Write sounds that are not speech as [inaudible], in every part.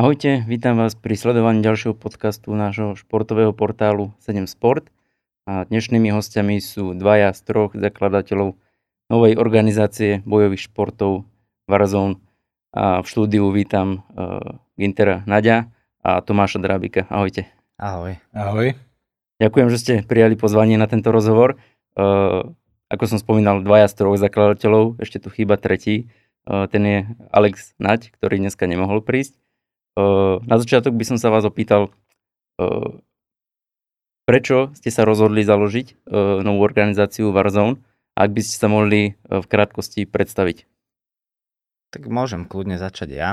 Ahojte, vítam vás pri sledovaní ďalšieho podcastu nášho športového portálu 7 Sport. A dnešnými hostiami sú dvaja z troch zakladateľov novej organizácie bojových športov Warzone. A v štúdiu vítam uh, Gintera Nadia a Tomáša Drábika. Ahojte. Ahoj. Ahoj. Ďakujem, že ste prijali pozvanie na tento rozhovor. Uh, ako som spomínal, dvaja z troch zakladateľov, ešte tu chýba tretí. Uh, ten je Alex Naď, ktorý dneska nemohol prísť. Na začiatok by som sa vás opýtal, prečo ste sa rozhodli založiť novú organizáciu Warzone? Ak by ste sa mohli v krátkosti predstaviť. Tak môžem kľudne začať ja.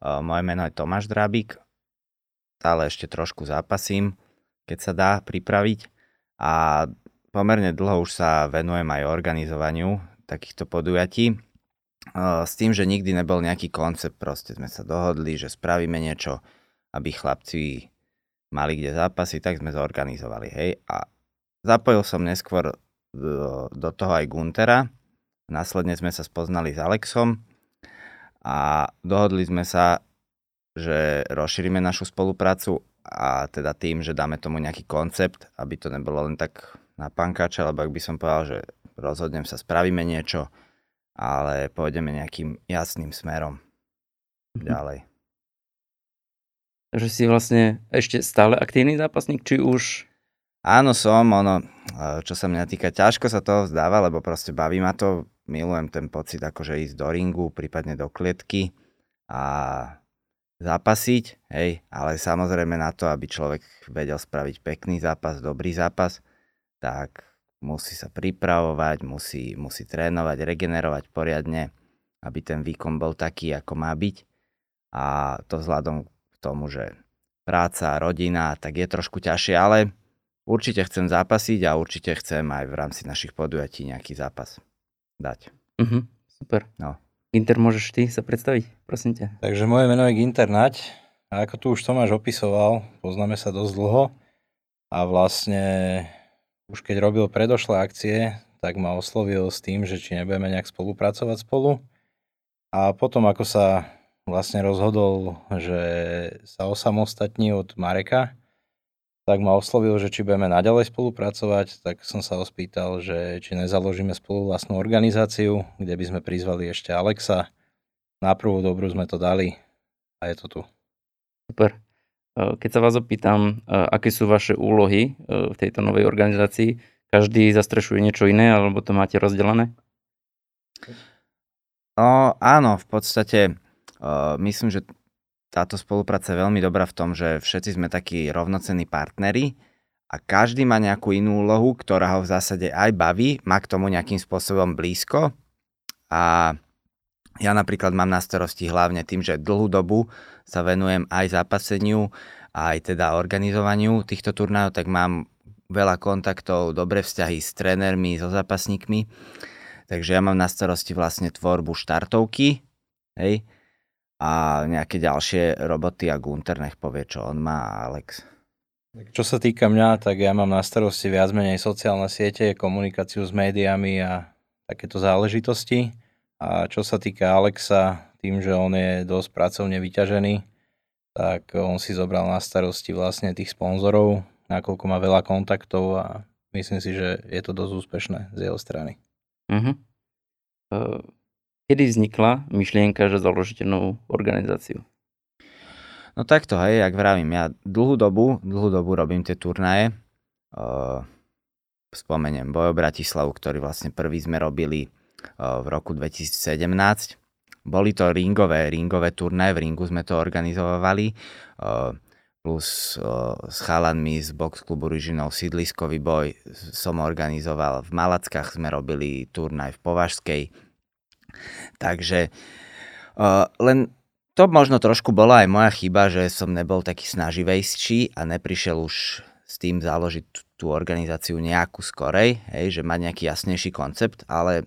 Moje meno je Tomáš Drábik. Stále ešte trošku zápasím, keď sa dá pripraviť. A pomerne dlho už sa venujem aj organizovaniu takýchto podujatí s tým, že nikdy nebol nejaký koncept, proste sme sa dohodli, že spravíme niečo, aby chlapci mali kde zápasy, tak sme zorganizovali, hej. A zapojil som neskôr do, do toho aj Guntera, následne sme sa spoznali s Alexom a dohodli sme sa, že rozšírime našu spoluprácu a teda tým, že dáme tomu nejaký koncept, aby to nebolo len tak na pankáča, alebo ak by som povedal, že rozhodnem sa, spravíme niečo, ale pôjdeme nejakým jasným smerom mhm. ďalej. Takže si vlastne ešte stále aktívny zápasník, či už... Áno, som, ono, čo sa mňa týka, ťažko sa toho vzdáva, lebo proste baví ma to, milujem ten pocit akože ísť do ringu, prípadne do klietky a zápasiť, hej, ale samozrejme na to, aby človek vedel spraviť pekný zápas, dobrý zápas, tak musí sa pripravovať, musí, musí trénovať, regenerovať poriadne, aby ten výkon bol taký, ako má byť. A to vzhľadom k tomu, že práca, rodina, tak je trošku ťažšie, ale určite chcem zápasiť a určite chcem aj v rámci našich podujatí nejaký zápas dať. Uh-huh, super. No. Ginter, môžeš ty sa predstaviť, prosím ťa. Takže moje meno je Ginter Nať a ako tu už Tomáš opisoval, poznáme sa dosť dlho a vlastne už keď robil predošlé akcie, tak ma oslovil s tým, že či nebudeme nejak spolupracovať spolu. A potom, ako sa vlastne rozhodol, že sa osamostatní od Mareka, tak ma oslovil, že či budeme naďalej spolupracovať, tak som sa ospýtal, že či nezaložíme spolu vlastnú organizáciu, kde by sme prizvali ešte Alexa. Na prvú dobru sme to dali a je to tu. Super. Eh, keď sa vás opýtam, eh, aké sú vaše úlohy eh, v tejto novej organizácii, každý zastrešuje niečo iné, alebo to máte rozdelené? No, áno, v podstate myslím, že táto spolupráca je veľmi dobrá v tom, že všetci sme takí rovnocenní partneri a každý má nejakú inú úlohu, ktorá ho v zásade aj baví, má k tomu nejakým spôsobom blízko a ja napríklad mám na starosti hlavne tým, že dlhú dobu sa venujem aj zápaseniu, aj teda organizovaniu týchto turnajov, tak mám veľa kontaktov, dobré vzťahy s trénermi, so zápasníkmi. Takže ja mám na starosti vlastne tvorbu štartovky, hej, a nejaké ďalšie roboty a Gunter nech povie, čo on má, Alex. Čo sa týka mňa, tak ja mám na starosti viac menej sociálne siete, komunikáciu s médiami a takéto záležitosti. A čo sa týka Alexa, tým, že on je dosť pracovne vyťažený, tak on si zobral na starosti vlastne tých sponzorov, nakoľko má veľa kontaktov a myslím si, že je to dosť úspešné z jeho strany. Uh-huh. Kedy vznikla myšlienka, že založíte novú organizáciu? No takto, hej, jak vravím, ja dlhú dobu, dlhú dobu robím tie turnaje. Uh, spomeniem Bojo Bratislavu, ktorý vlastne prvý sme robili v roku 2017. Boli to ringové, ringové turné, v ringu sme to organizovali, plus s chalanmi z box klubu Ružinov sídliskový boj som organizoval. V Malackách sme robili turnaj v Považskej. Takže len to možno trošku bola aj moja chyba, že som nebol taký snaživejší a neprišiel už s tým založiť tú organizáciu nejakú skorej, hej, že mať nejaký jasnejší koncept, ale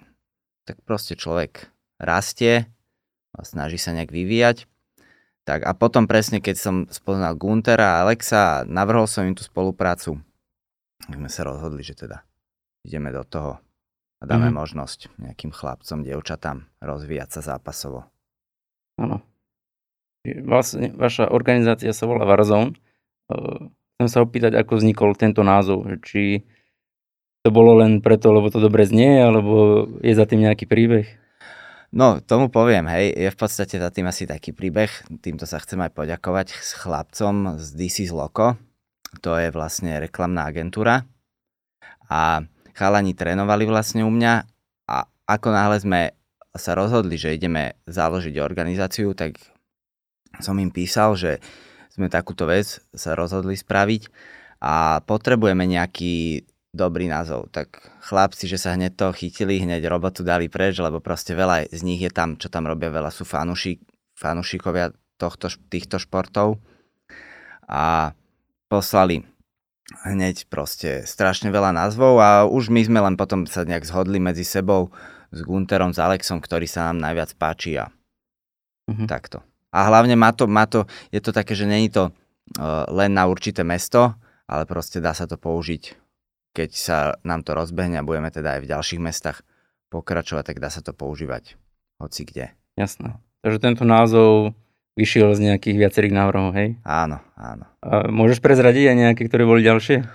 tak proste človek rastie a snaží sa nejak vyvíjať. Tak a potom presne, keď som spoznal Guntera a Alexa navrhol som im tú spoluprácu, tak sme sa rozhodli, že teda ideme do toho a dáme mm-hmm. možnosť nejakým chlapcom, dievčatám rozvíjať sa zápasovo. Áno. Vlastne vaša organizácia sa volá Warzone. Uh, chcem sa opýtať, ako vznikol tento názov. Či to bolo len preto, lebo to dobre znie, alebo je za tým nejaký príbeh? No, tomu poviem, hej, je v podstate za tým asi taký príbeh. Týmto sa chcem aj poďakovať s chlapcom z DC Loco. To je vlastne reklamná agentúra. A chalani trénovali vlastne u mňa a ako náhle sme sa rozhodli, že ideme založiť organizáciu, tak som im písal, že sme takúto vec sa rozhodli spraviť a potrebujeme nejaký dobrý názov. Tak chlapci, že sa hneď to chytili, hneď robotu dali preč, lebo proste veľa z nich je tam, čo tam robia, veľa sú fanuši, fanušikovia tohto, týchto športov a poslali hneď proste strašne veľa názvov a už my sme len potom sa nejak zhodli medzi sebou s Gunterom, s Alexom, ktorý sa nám najviac páči a uh-huh. takto. A hlavne má to, má to, je to také, že není to uh, len na určité mesto, ale proste dá sa to použiť, keď sa nám to rozbehne a budeme teda aj v ďalších mestách pokračovať, tak dá sa to používať hoci kde. Jasné. Takže tento názov vyšiel z nejakých viacerých návrhov, hej? Áno, áno. A môžeš prezradiť aj nejaké, ktoré boli ďalšie?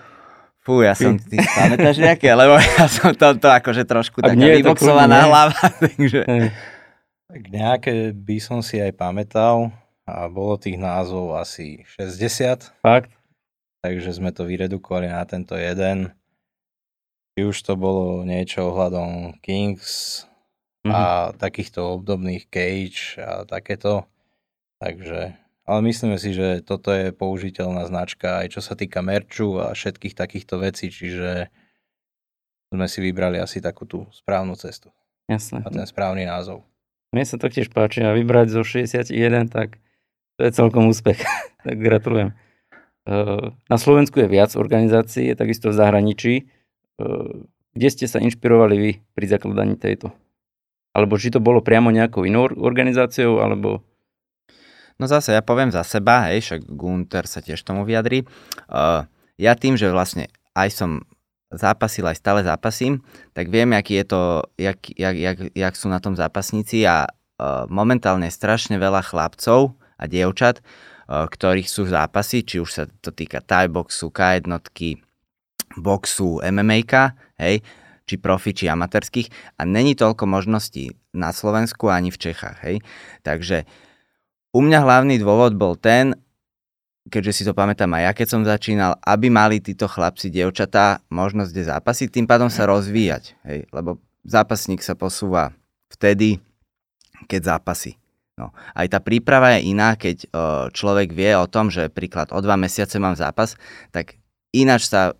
Fú, ja som, ty pamätáš nejaké, lebo ja som toto akože trošku taká vyboxovaná hlava, [laughs] takže... Tak nejaké by som si aj pamätal a bolo tých názvov asi 60. Fakt? Takže sme to vyredukovali na tento jeden. Či už to bolo niečo ohľadom Kings mm-hmm. a takýchto obdobných Cage a takéto. Takže, ale myslíme si, že toto je použiteľná značka aj čo sa týka merču a všetkých takýchto vecí, čiže sme si vybrali asi takú tú správnu cestu. Jasné. A ten správny názov. Mne sa to tiež páči a vybrať zo 61, tak to je celkom úspech. [laughs] tak gratulujem. Na Slovensku je viac organizácií, takisto v zahraničí. Kde ste sa inšpirovali vy pri zakladaní tejto? Alebo či to bolo priamo nejakou inou organizáciou, alebo... No zase, ja poviem za seba, hej, však Gunter sa tiež tomu vyjadrí. ja tým, že vlastne aj som zápasil, aj stále zápasím, tak viem, aký je to, jak, jak, jak, jak sú na tom zápasníci a uh, momentálne strašne veľa chlapcov a dievčat, uh, ktorých sú zápasy, či už sa to týka Thai boxu, K jednotky, boxu, MMA, hej, či profi, či amatérských a není toľko možností na Slovensku ani v Čechách, hej. Takže u mňa hlavný dôvod bol ten, keďže si to pamätám aj ja, keď som začínal, aby mali títo chlapci, dievčatá možnosť kde zápasiť, tým pádom sa rozvíjať. Hej? Lebo zápasník sa posúva vtedy, keď zápasí. No. Aj tá príprava je iná, keď o, človek vie o tom, že príklad o dva mesiace mám zápas, tak ináč sa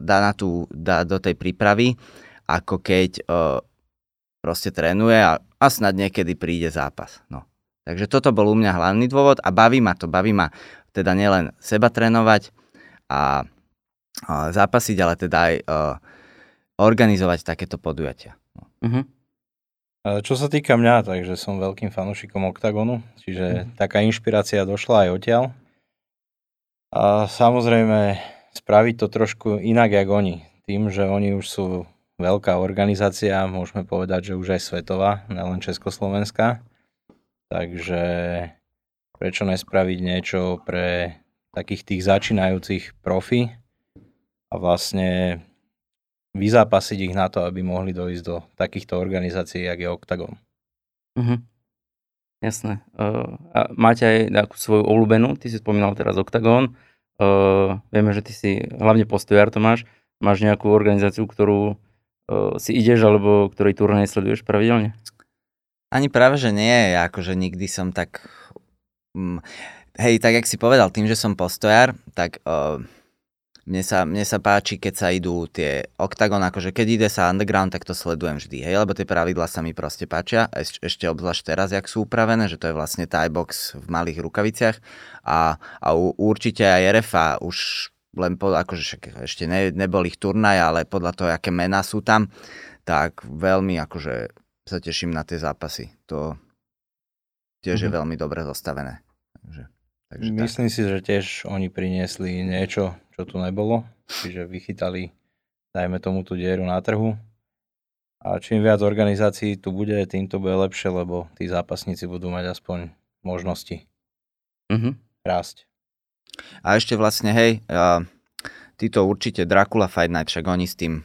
dá, na tú, dá do tej prípravy, ako keď o, proste trénuje a, a snad niekedy príde zápas. No. Takže toto bol u mňa hlavný dôvod a baví ma to, baví ma teda nielen seba trénovať a, a zápasiť, ale teda aj a, organizovať takéto podujatia. Uh-huh. Čo sa týka mňa, takže som veľkým fanúšikom OKTAGONu, čiže uh-huh. taká inšpirácia došla aj odtiaľ. A samozrejme spraviť to trošku inak, jak oni. Tým, že oni už sú veľká organizácia, môžeme povedať, že už aj svetová, nelen Československá. Takže prečo nespraviť niečo pre takých tých začínajúcich profi a vlastne vyzápasiť ich na to, aby mohli dojsť do takýchto organizácií, jak je Octagon. Uh-huh. Jasné. Uh, a máte aj takú svoju obľúbenú, ty si spomínal teraz Octagon, uh, vieme, že ty si hlavne postojar to máš, nejakú organizáciu, ktorú uh, si ideš, alebo ktorej turnej sleduješ pravidelne? Ani práve, že nie. Akože nikdy som tak Mm, hej, tak jak si povedal, tým, že som postojar, tak uh, mne, sa, mne sa páči, keď sa idú tie oktagon, akože keď ide sa underground, tak to sledujem vždy, hej, lebo tie pravidla sa mi proste páčia, Eš, ešte obzvlášť teraz, jak sú upravené, že to je vlastne Thai box v malých rukaviciach a, a u, určite aj RFA už len po, akože ešte ne, nebol ich turnaj, ale podľa toho, aké mená sú tam, tak veľmi akože sa teším na tie zápasy. To, tiež mm-hmm. je mhm. veľmi dobre zostavené. Takže, takže Myslím tak. si, že tiež oni priniesli niečo, čo tu nebolo, čiže vychytali, dajme tomu tú dieru na trhu. A čím viac organizácií tu bude, tým to bude lepšie, lebo tí zápasníci budú mať aspoň možnosti Mhm. rásť. A ešte vlastne, hej, uh, títo určite Dracula Fight Night, však oni s tým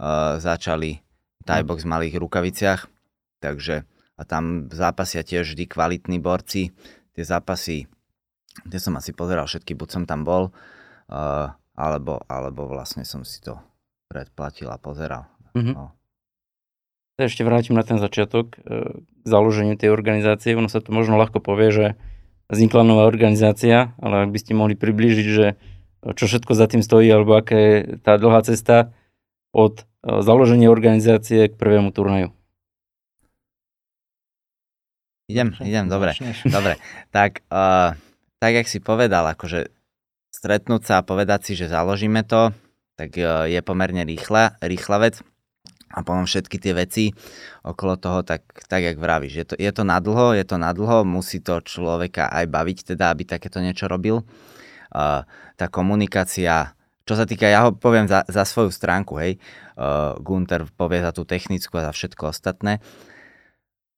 uh, začali Thai box v malých rukaviciach, takže a tam zápasia tiež vždy kvalitní borci. Tie zápasy, tie som asi pozeral všetky, buď som tam bol, uh, alebo, alebo vlastne som si to predplatil a pozeral. Mhm. No. sa ešte vrátim na ten začiatok, k založeniu tej organizácie. Ono sa to možno ľahko povie, že vznikla nová organizácia, ale ak by ste mohli priblížiť, že čo všetko za tým stojí, alebo aká je tá dlhá cesta od založenia organizácie k prvému turnaju. Idem, idem, dobre. Dobre, tak, uh, tak jak si povedal, akože stretnúť sa a povedať si, že založíme to, tak uh, je pomerne rýchla, rýchla vec. A potom všetky tie veci okolo toho, tak, tak jak vravíš, je to, je to nadlho, je to nadlho, musí to človeka aj baviť, teda, aby takéto niečo robil. Uh, tá komunikácia, čo sa týka, ja ho poviem za, za svoju stránku, hej, uh, Gunter povie za tú technickú a za všetko ostatné.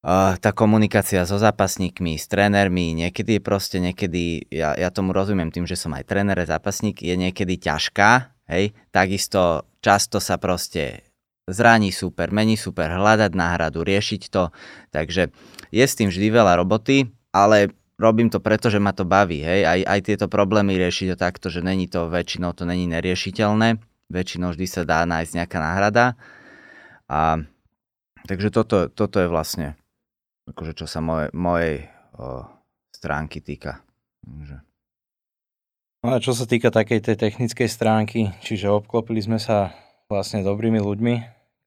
Tá komunikácia so zápasníkmi, s trénermi, niekedy je proste, niekedy, ja, ja tomu rozumiem tým, že som aj tréner, zápasník, je niekedy ťažká, hej, takisto často sa proste zraní super, mení super, hľadať náhradu, riešiť to, takže je s tým vždy veľa roboty, ale robím to preto, že ma to baví, hej, aj, aj tieto problémy riešiť to takto, že není to väčšinou, to není neriešiteľné, väčšinou vždy sa dá nájsť nejaká náhrada. A takže toto, toto je vlastne akože čo sa moje, mojej o, stránky týka. Takže, No a čo sa týka takej tej technickej stránky, čiže obklopili sme sa vlastne dobrými ľuďmi,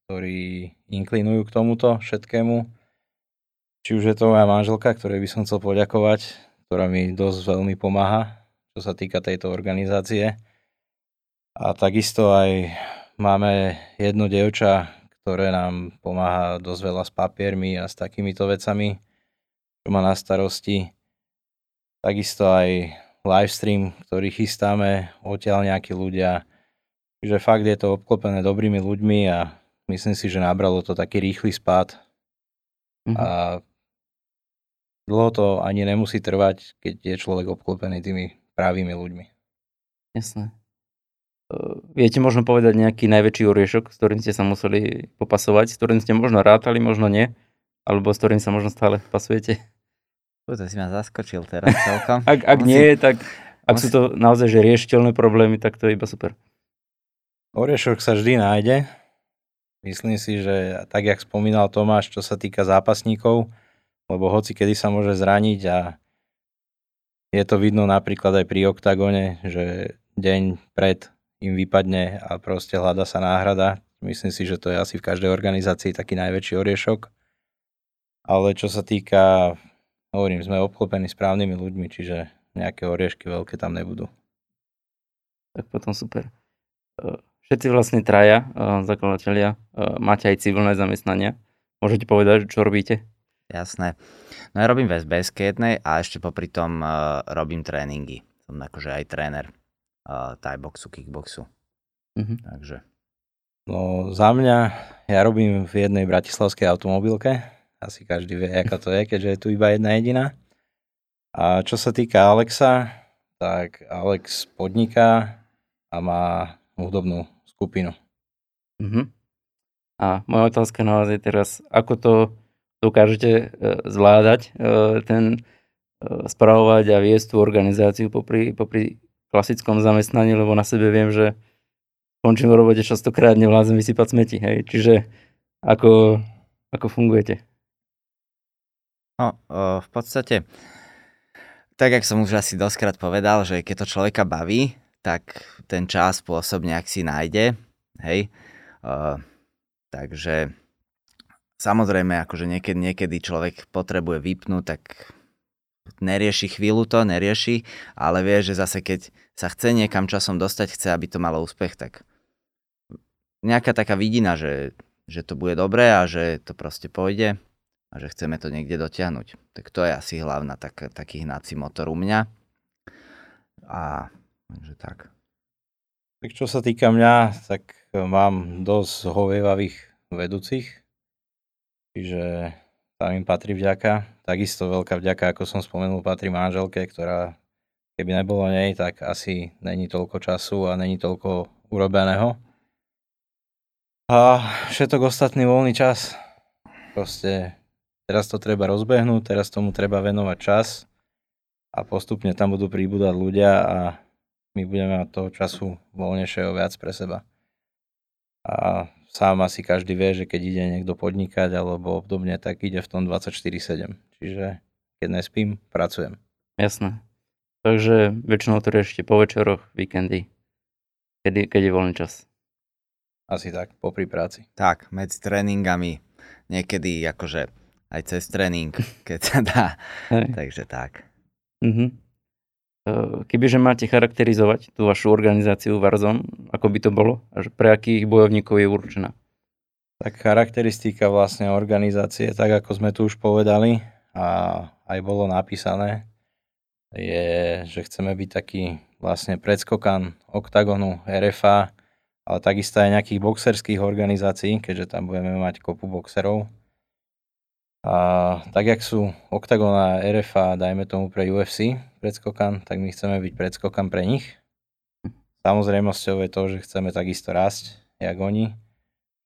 ktorí inklinujú k tomuto všetkému. Či už je to moja manželka, ktorej by som chcel poďakovať, ktorá mi dosť veľmi pomáha, čo sa týka tejto organizácie. A takisto aj máme jedno dievča, ktoré nám pomáha dosť veľa s papiermi a s takýmito vecami, čo má na starosti. Takisto aj livestream, ktorý chystáme, odtiaľ nejakí ľudia. Čiže fakt je to obklopené dobrými ľuďmi a myslím si, že nabralo to taký rýchly spád Mhm. a dlho to ani nemusí trvať, keď je človek obklopený tými pravými ľuďmi. Jasné. Viete možno povedať nejaký najväčší oriešok, s ktorým ste sa museli popasovať, s ktorým ste možno rátali, možno nie, alebo s ktorým sa možno stále pasujete? Fú, to si ma zaskočil teraz celkom. [laughs] Ak, ak Musí- nie, tak ak sú musí- to naozaj že riešiteľné problémy, tak to je iba super. Oriešok sa vždy nájde. Myslím si, že tak, jak spomínal Tomáš, čo sa týka zápasníkov, lebo hoci kedy sa môže zraniť a je to vidno napríklad aj pri oktagone, že deň pred im vypadne a proste hľada sa náhrada. Myslím si, že to je asi v každej organizácii taký najväčší oriešok. Ale čo sa týka, hovorím, sme obklopení správnymi ľuďmi, čiže nejaké oriešky veľké tam nebudú. Tak potom super. Uh, Všetci vlastne traja, uh, zakladatelia, uh, máte aj civilné zamestnania. Môžete povedať, čo robíte? Jasné. No ja robím v SBS jednej a ešte popri tom robím tréningy. Som akože aj tréner Thai boxu, kickboxu. Mhm. Takže No za mňa, ja robím v jednej bratislavskej automobilke. Asi každý vie, aká to je, keďže je tu iba jedna jediná. A čo sa týka Alexa, tak Alex podniká a má hudobnú skupinu. Mhm. A moja otázka na vás je teraz, ako to dokážete e, zvládať, e, ten e, spravovať a viesť tú organizáciu popri, popri klasickom zamestnaní, lebo na sebe viem, že končím v robote častokrát nevládzem vysypať smeti, hej. Čiže ako, ako fungujete? no, uh, v podstate, tak jak som už asi doskrát povedal, že keď to človeka baví, tak ten čas spôsob nejak si nájde. Hej. Uh, takže samozrejme, akože niekedy, niekedy človek potrebuje vypnúť, tak nerieši chvíľu to, nerieši, ale vie, že zase keď sa chce niekam časom dostať, chce, aby to malo úspech, tak nejaká taká vidina, že, že to bude dobré a že to proste pôjde a že chceme to niekde dotiahnuť. Tak to je asi hlavná tak, taký hnací motor u mňa. A takže tak. Tak čo sa týka mňa, tak mám dosť hovievavých vedúcich. Čiže tam im patrí vďaka. Takisto veľká vďaka, ako som spomenul, patrí manželke, ktorá keby nebolo nej, tak asi není toľko času a není toľko urobeného. A všetok ostatný voľný čas. Proste teraz to treba rozbehnúť, teraz tomu treba venovať čas a postupne tam budú príbudať ľudia a my budeme mať toho času voľnejšieho viac pre seba. A sám asi každý vie, že keď ide niekto podnikať alebo obdobne, tak ide v tom 24-7. Čiže keď nespím, pracujem. Jasné. Takže väčšinou to riešte po večeroch, víkendy, kedy, keď je voľný čas. Asi tak, popri práci. Tak, medzi tréningami, niekedy akože aj cez tréning, [laughs] keď sa dá. Hej. Takže tak. Mhm. E, Kebyže máte charakterizovať tú vašu organizáciu Warzone, ako by to bolo? A pre akých bojovníkov je určená? Tak charakteristika vlastne organizácie, tak ako sme tu už povedali a aj bolo napísané, je, že chceme byť taký vlastne predskokan OKTAGONu, RFA, ale takisto aj nejakých boxerských organizácií, keďže tam budeme mať kopu boxerov. A tak, jak sú OKTAGON a RFA, dajme tomu pre UFC predskokan, tak my chceme byť predskokan pre nich. Samozrejmosťou je to, že chceme takisto rásť, jak oni,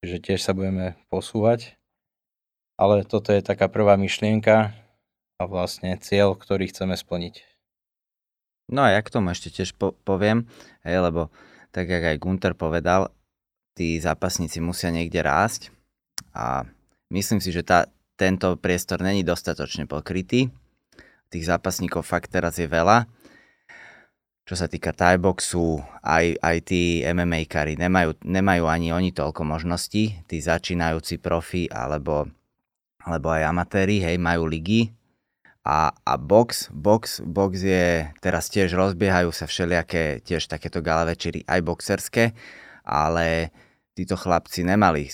že tiež sa budeme posúvať. Ale toto je taká prvá myšlienka a vlastne cieľ, ktorý chceme splniť. No a ja k tomu ešte tiež po- poviem, hej, lebo tak jak aj Gunter povedal, tí zápasníci musia niekde rásť a myslím si, že tá, tento priestor není dostatočne pokrytý. Tých zápasníkov fakt teraz je veľa. Čo sa týka Thai boxu, aj, aj tí MMA kari nemajú, nemajú ani oni toľko možností. Tí začínajúci profi alebo, alebo aj amatéri, hej, majú ligy, a, a box, box, box je, teraz tiež rozbiehajú sa všelijaké tiež takéto gala večery, aj boxerské, ale títo chlapci nemali,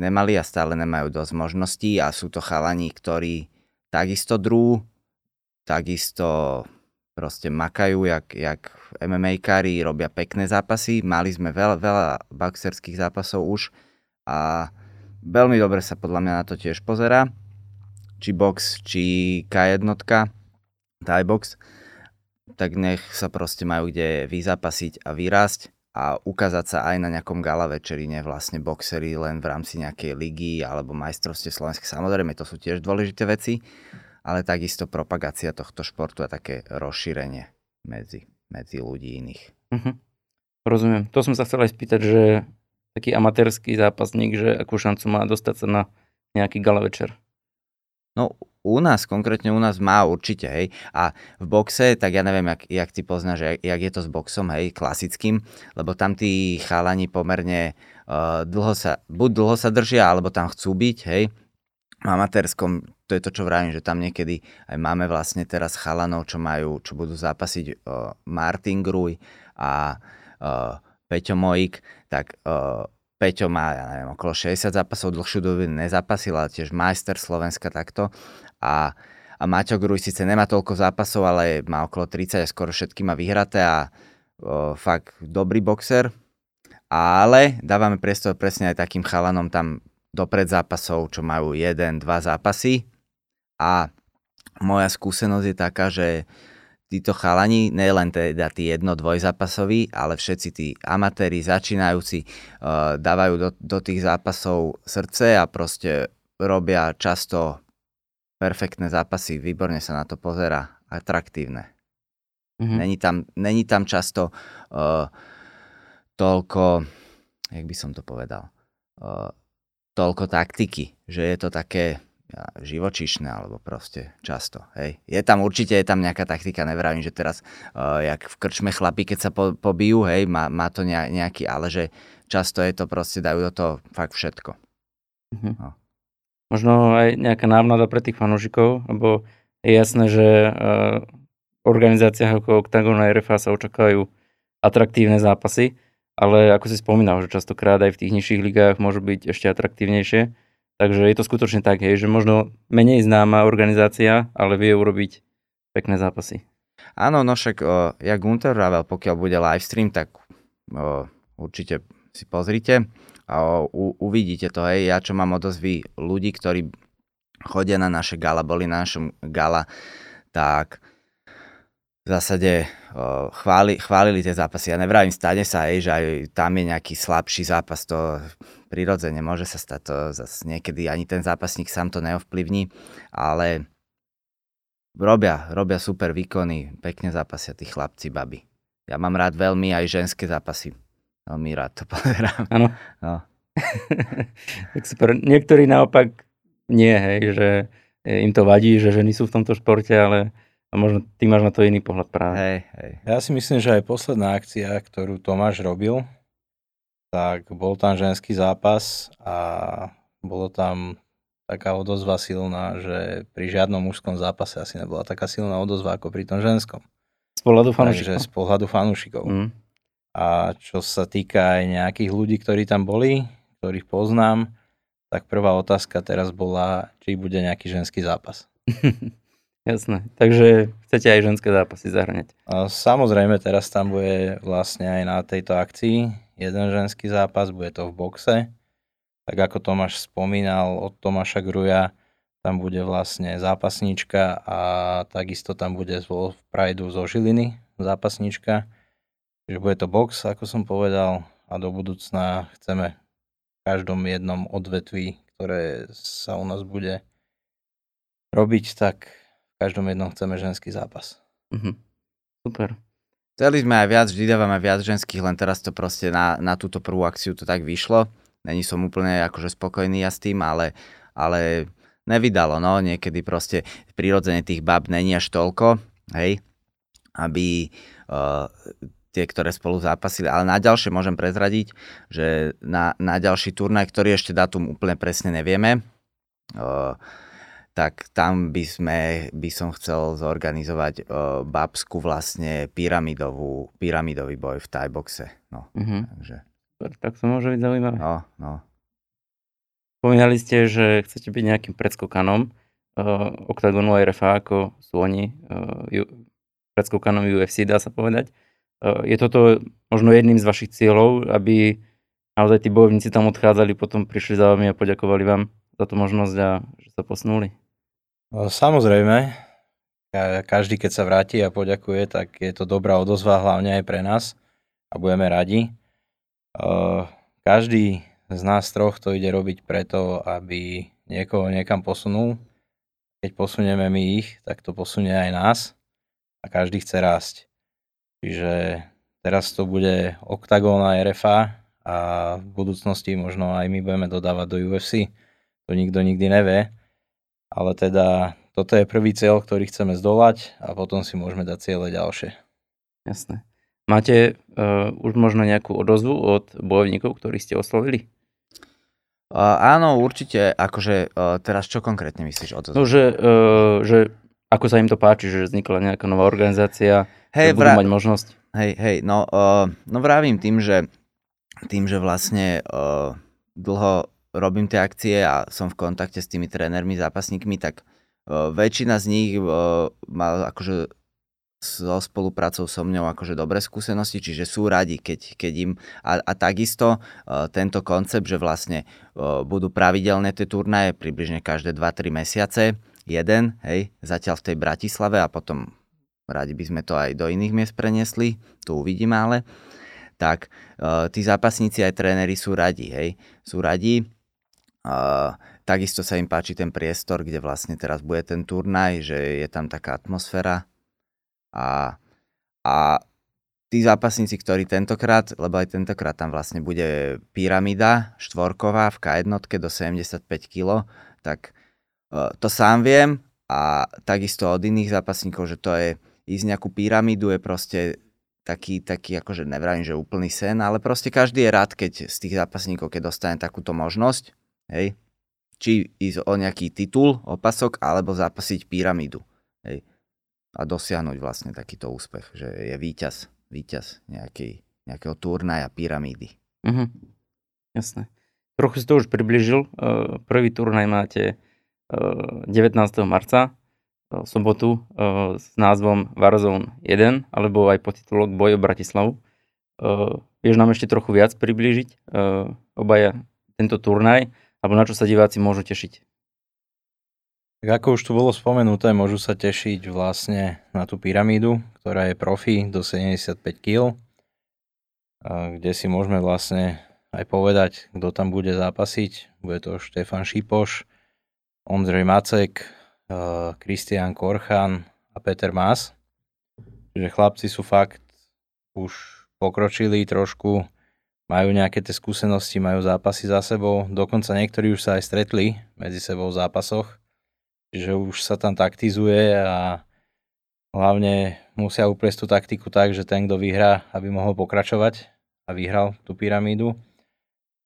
nemali a stále nemajú dosť možností a sú to chalani, ktorí takisto drú, takisto proste makajú, jak, jak MMA kari, robia pekné zápasy. Mali sme veľa, veľa boxerských zápasov už a veľmi dobre sa podľa mňa na to tiež pozerá či box, či K1, Thai box, tak nech sa proste majú kde vyzapasiť a vyrásť a ukázať sa aj na nejakom gala večeri, nie vlastne boxery len v rámci nejakej ligy alebo majstrovstie Slovenska. Samozrejme, to sú tiež dôležité veci, ale takisto propagácia tohto športu a také rozšírenie medzi, medzi ľudí iných. Mhm. Rozumiem. To som sa chcel aj spýtať, že taký amatérsky zápasník, že akú šancu má dostať sa na nejaký gala večer? No u nás, konkrétne u nás má určite, hej. A v boxe, tak ja neviem, jak, jak ty poznáš, jak, jak je to s boxom, hej, klasickým, lebo tam tí chalani pomerne uh, dlho sa, buď dlho sa držia, alebo tam chcú byť, hej. V amatérskom, to je to, čo vravím, že tam niekedy aj máme vlastne teraz chalanov, čo majú, čo budú zápasiť uh, Martin Gruj a uh, Peťo Mojik, tak uh, Peťo má, ja neviem, okolo 60 zápasov, dlhšiu dobu nezapasil, ale tiež majster Slovenska takto. A, a Maťo Gruj síce nemá toľko zápasov, ale má okolo 30 a skoro všetky má vyhraté a o, fakt dobrý boxer. Ale dávame priestor presne aj takým chalanom tam dopred zápasov, čo majú jeden, dva zápasy. A moja skúsenosť je taká, že títo chalani, len teda tí jedno dvojzápasoví, ale všetci tí amatéri, začínajúci, uh, dávajú do, do tých zápasov srdce a proste robia často perfektné zápasy, výborne sa na to pozera, atraktívne. Mm-hmm. Není, tam, není tam často uh, toľko, jak by som to povedal, uh, toľko taktiky, že je to také živočišné alebo proste často. Hej. Je tam určite, je tam nejaká taktika, nevravím, že teraz uh, jak v krčme chlapi, keď sa po, pobijú, hej, má, má to nejaký, ale že často je to proste, dajú do toho fakt všetko. Mhm. No. Možno aj nejaká návnada pre tých fanúšikov, lebo je jasné, že uh, organizáciách ako Octagon a RFA sa očakávajú atraktívne zápasy, ale ako si spomínal, že častokrát aj v tých nižších ligách môžu byť ešte atraktívnejšie Takže je to skutočne tak, hej, že možno menej známa organizácia, ale vie urobiť pekné zápasy. Áno, no však, o, ja Gunter Ravel, pokiaľ bude live stream, tak o, určite si pozrite a o, u, uvidíte to, hej, ja čo mám odozvy ľudí, ktorí chodia na naše gala, boli na našom gala, tak v zásade chváli, chválili tie zápasy. Ja nevravím, stane sa, aj, že aj tam je nejaký slabší zápas, to prirodzene môže sa stať, to zase niekedy ani ten zápasník sám to neovplyvní, ale robia, robia super výkony, pekne zápasia tí chlapci, baby. Ja mám rád veľmi aj ženské zápasy. Veľmi rád to [laughs] pozerám. Áno. No. [laughs] tak super. Niektorí naopak nie, hej, že im to vadí, že ženy sú v tomto športe, ale možno ty máš na to iný pohľad práve. Hej, hej. Ja si myslím, že aj posledná akcia, ktorú Tomáš robil, tak bol tam ženský zápas a bolo tam taká odozva silná, že pri žiadnom mužskom zápase asi nebola taká silná odozva ako pri tom ženskom. Z pohľadu fanúšikov. Takže z pohľadu fanúšikov. Mm. A čo sa týka aj nejakých ľudí, ktorí tam boli, ktorých poznám, tak prvá otázka teraz bola, či bude nejaký ženský zápas. [laughs] Jasné. Takže chcete aj ženské zápasy zahrňať. Samozrejme, teraz tam bude vlastne aj na tejto akcii jeden ženský zápas, bude to v boxe tak ako Tomáš spomínal, od Tomáša Gruja tam bude vlastne zápasníčka a takisto tam bude z Prideu zo Žiliny zápasníčka. Čiže bude to box, ako som povedal, a do budúcna chceme v každom jednom odvetví, ktoré sa u nás bude robiť, tak každom jednom chceme ženský zápas. Mhm. Super. Chceli sme aj viac, vždy dávame viac ženských, len teraz to proste na, na túto prvú akciu to tak vyšlo. Není som úplne akože spokojný ja s tým, ale, ale nevydalo, no, niekedy proste prirodzene tých bab není až toľko, hej, aby uh, tie, ktoré spolu zápasili, ale na ďalšie môžem prezradiť, že na, na ďalší turnaj, ktorý ešte dátum úplne presne nevieme, uh, tak tam by, sme, by som chcel zorganizovať uh, babskú vlastne pyramidovú, pyramidový boj v tajboxe. No, Mhm. takže tak to môže byť zaujímavé. No, no. Spomínali ste, že chcete byť nejakým predskokanom uh, Octagonu RFA, ako sú oni uh, predskokanom UFC, dá sa povedať. Uh, je toto možno jedným z vašich cieľov, aby naozaj tí bojovníci tam odchádzali, potom prišli za vami a poďakovali vám za tú možnosť a že sa posunuli? No, Samozrejme, ka- každý keď sa vráti a poďakuje, tak je to dobrá odozva hlavne aj pre nás a budeme radi. Každý z nás troch to ide robiť preto, aby niekoho niekam posunul. Keď posunieme my ich, tak to posunie aj nás a každý chce rásť. Čiže teraz to bude Octagon a RFA a v budúcnosti možno aj my budeme dodávať do UFC. To nikto nikdy nevie. Ale teda toto je prvý cieľ, ktorý chceme zdolať a potom si môžeme dať ciele ďalšie. Jasné. Máte uh, už možno nejakú odozvu od bojovníkov, ktorých ste oslovili? Uh, áno, určite, akože uh, teraz čo konkrétne myslíš o to? No, že, uh, že ako sa im to páči, že vznikla nejaká nová organizácia, hej, že budú vra- mať možnosť. hej, hej, no, uh, no vravím tým, že tým, že vlastne uh, dlho robím tie akcie a som v kontakte s tými trénermi, zápasníkmi, tak uh, väčšina z nich uh, má akože so spoluprácou so mňou akože dobré skúsenosti, čiže sú radi, keď, keď im... A, a takisto uh, tento koncept, že vlastne budú pravidelné tie turnaje, približne každé 2-3 mesiace, jeden, hej, zatiaľ v tej Bratislave a potom radi by sme to aj do iných miest preniesli, tu uvidíme ale, tak tí zápasníci aj tréneri sú radi, hej, sú radi. Takisto sa im páči ten priestor, kde vlastne teraz bude ten turnaj, že je tam taká atmosféra. A, a tí zápasníci, ktorí tentokrát, lebo aj tentokrát tam vlastne bude pyramída štvorková v K1 do 75 kg, tak uh, to sám viem a takisto od iných zápasníkov, že to je ísť nejakú pyramídu je proste taký, taký akože nevravím, že úplný sen, ale proste každý je rád, keď z tých zápasníkov, keď dostane takúto možnosť, hej, či ísť o nejaký titul, opasok, alebo zápasiť pyramídu, hej, a dosiahnuť vlastne takýto úspech, že je víťaz, víťaz nejakej, nejakého turnaja pyramídy. Mhm. Jasné. Trochu si to už približil. Uh, Prvý turnaj máte uh, 19. marca, uh, sobotu, s názvom Warzone 1, alebo aj podtitulok Boj o Bratislavu. Vieš nám ešte trochu viac priblížiť obaja tento turnaj, alebo na čo sa diváci môžu tešiť? Tak ako už tu bolo spomenuté, môžu sa tešiť vlastne na tú pyramídu, ktorá je profi do 75 kg, kde si môžeme vlastne aj povedať, kto tam bude zápasiť. Bude to Štefan Šipoš, Ondřej Macek, Kristian Korchan a Peter Mas. Čiže chlapci sú fakt už pokročili trošku, majú nejaké tie skúsenosti, majú zápasy za sebou, dokonca niektorí už sa aj stretli medzi sebou v zápasoch že už sa tam taktizuje a hlavne musia uprieť tú taktiku tak, že ten, kto vyhrá, aby mohol pokračovať a vyhral tú pyramídu.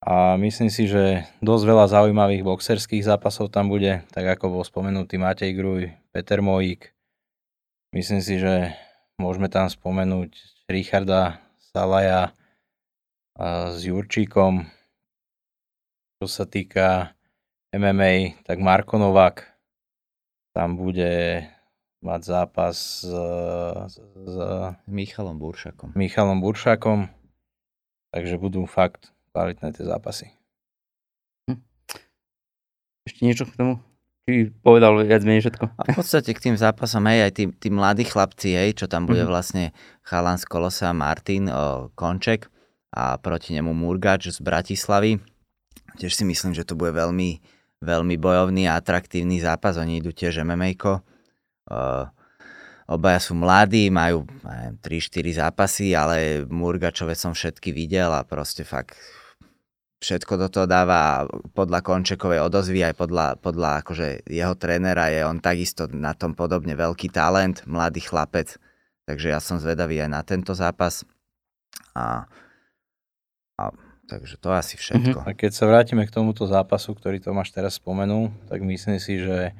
A myslím si, že dosť veľa zaujímavých boxerských zápasov tam bude, tak ako bol spomenutý Matej Gruj, Peter Mojík. Myslím si, že môžeme tam spomenúť Richarda Salaja s Jurčíkom. Čo sa týka MMA, tak Marko Novák, tam bude mať zápas s, s, s Michalom Buršakom. Michalom Buršakom, takže budú fakt kvalitné tie zápasy. Hm. Ešte niečo k tomu? Či povedal viac menej všetko? A v podstate k tým zápasom, hej, aj tí, tí mladí chlapci, hej, čo tam bude mm-hmm. vlastne Chalan z Kolosa, Martin o, Konček a proti nemu Murgač z Bratislavy. Tiež si myslím, že to bude veľmi, veľmi bojovný a atraktívny zápas. Oni idú tiež MMA-ko. Uh, obaja sú mladí, majú 3-4 zápasy, ale Murgačové som všetky videl a proste fakt všetko do toho dáva podľa Končekovej odozvy aj podľa, podľa akože jeho trénera je on takisto na tom podobne veľký talent, mladý chlapec. Takže ja som zvedavý aj na tento zápas. A, a Takže to je asi všetko. Mm-hmm. A keď sa vrátime k tomuto zápasu, ktorý Tomáš teraz spomenul, tak myslím si, že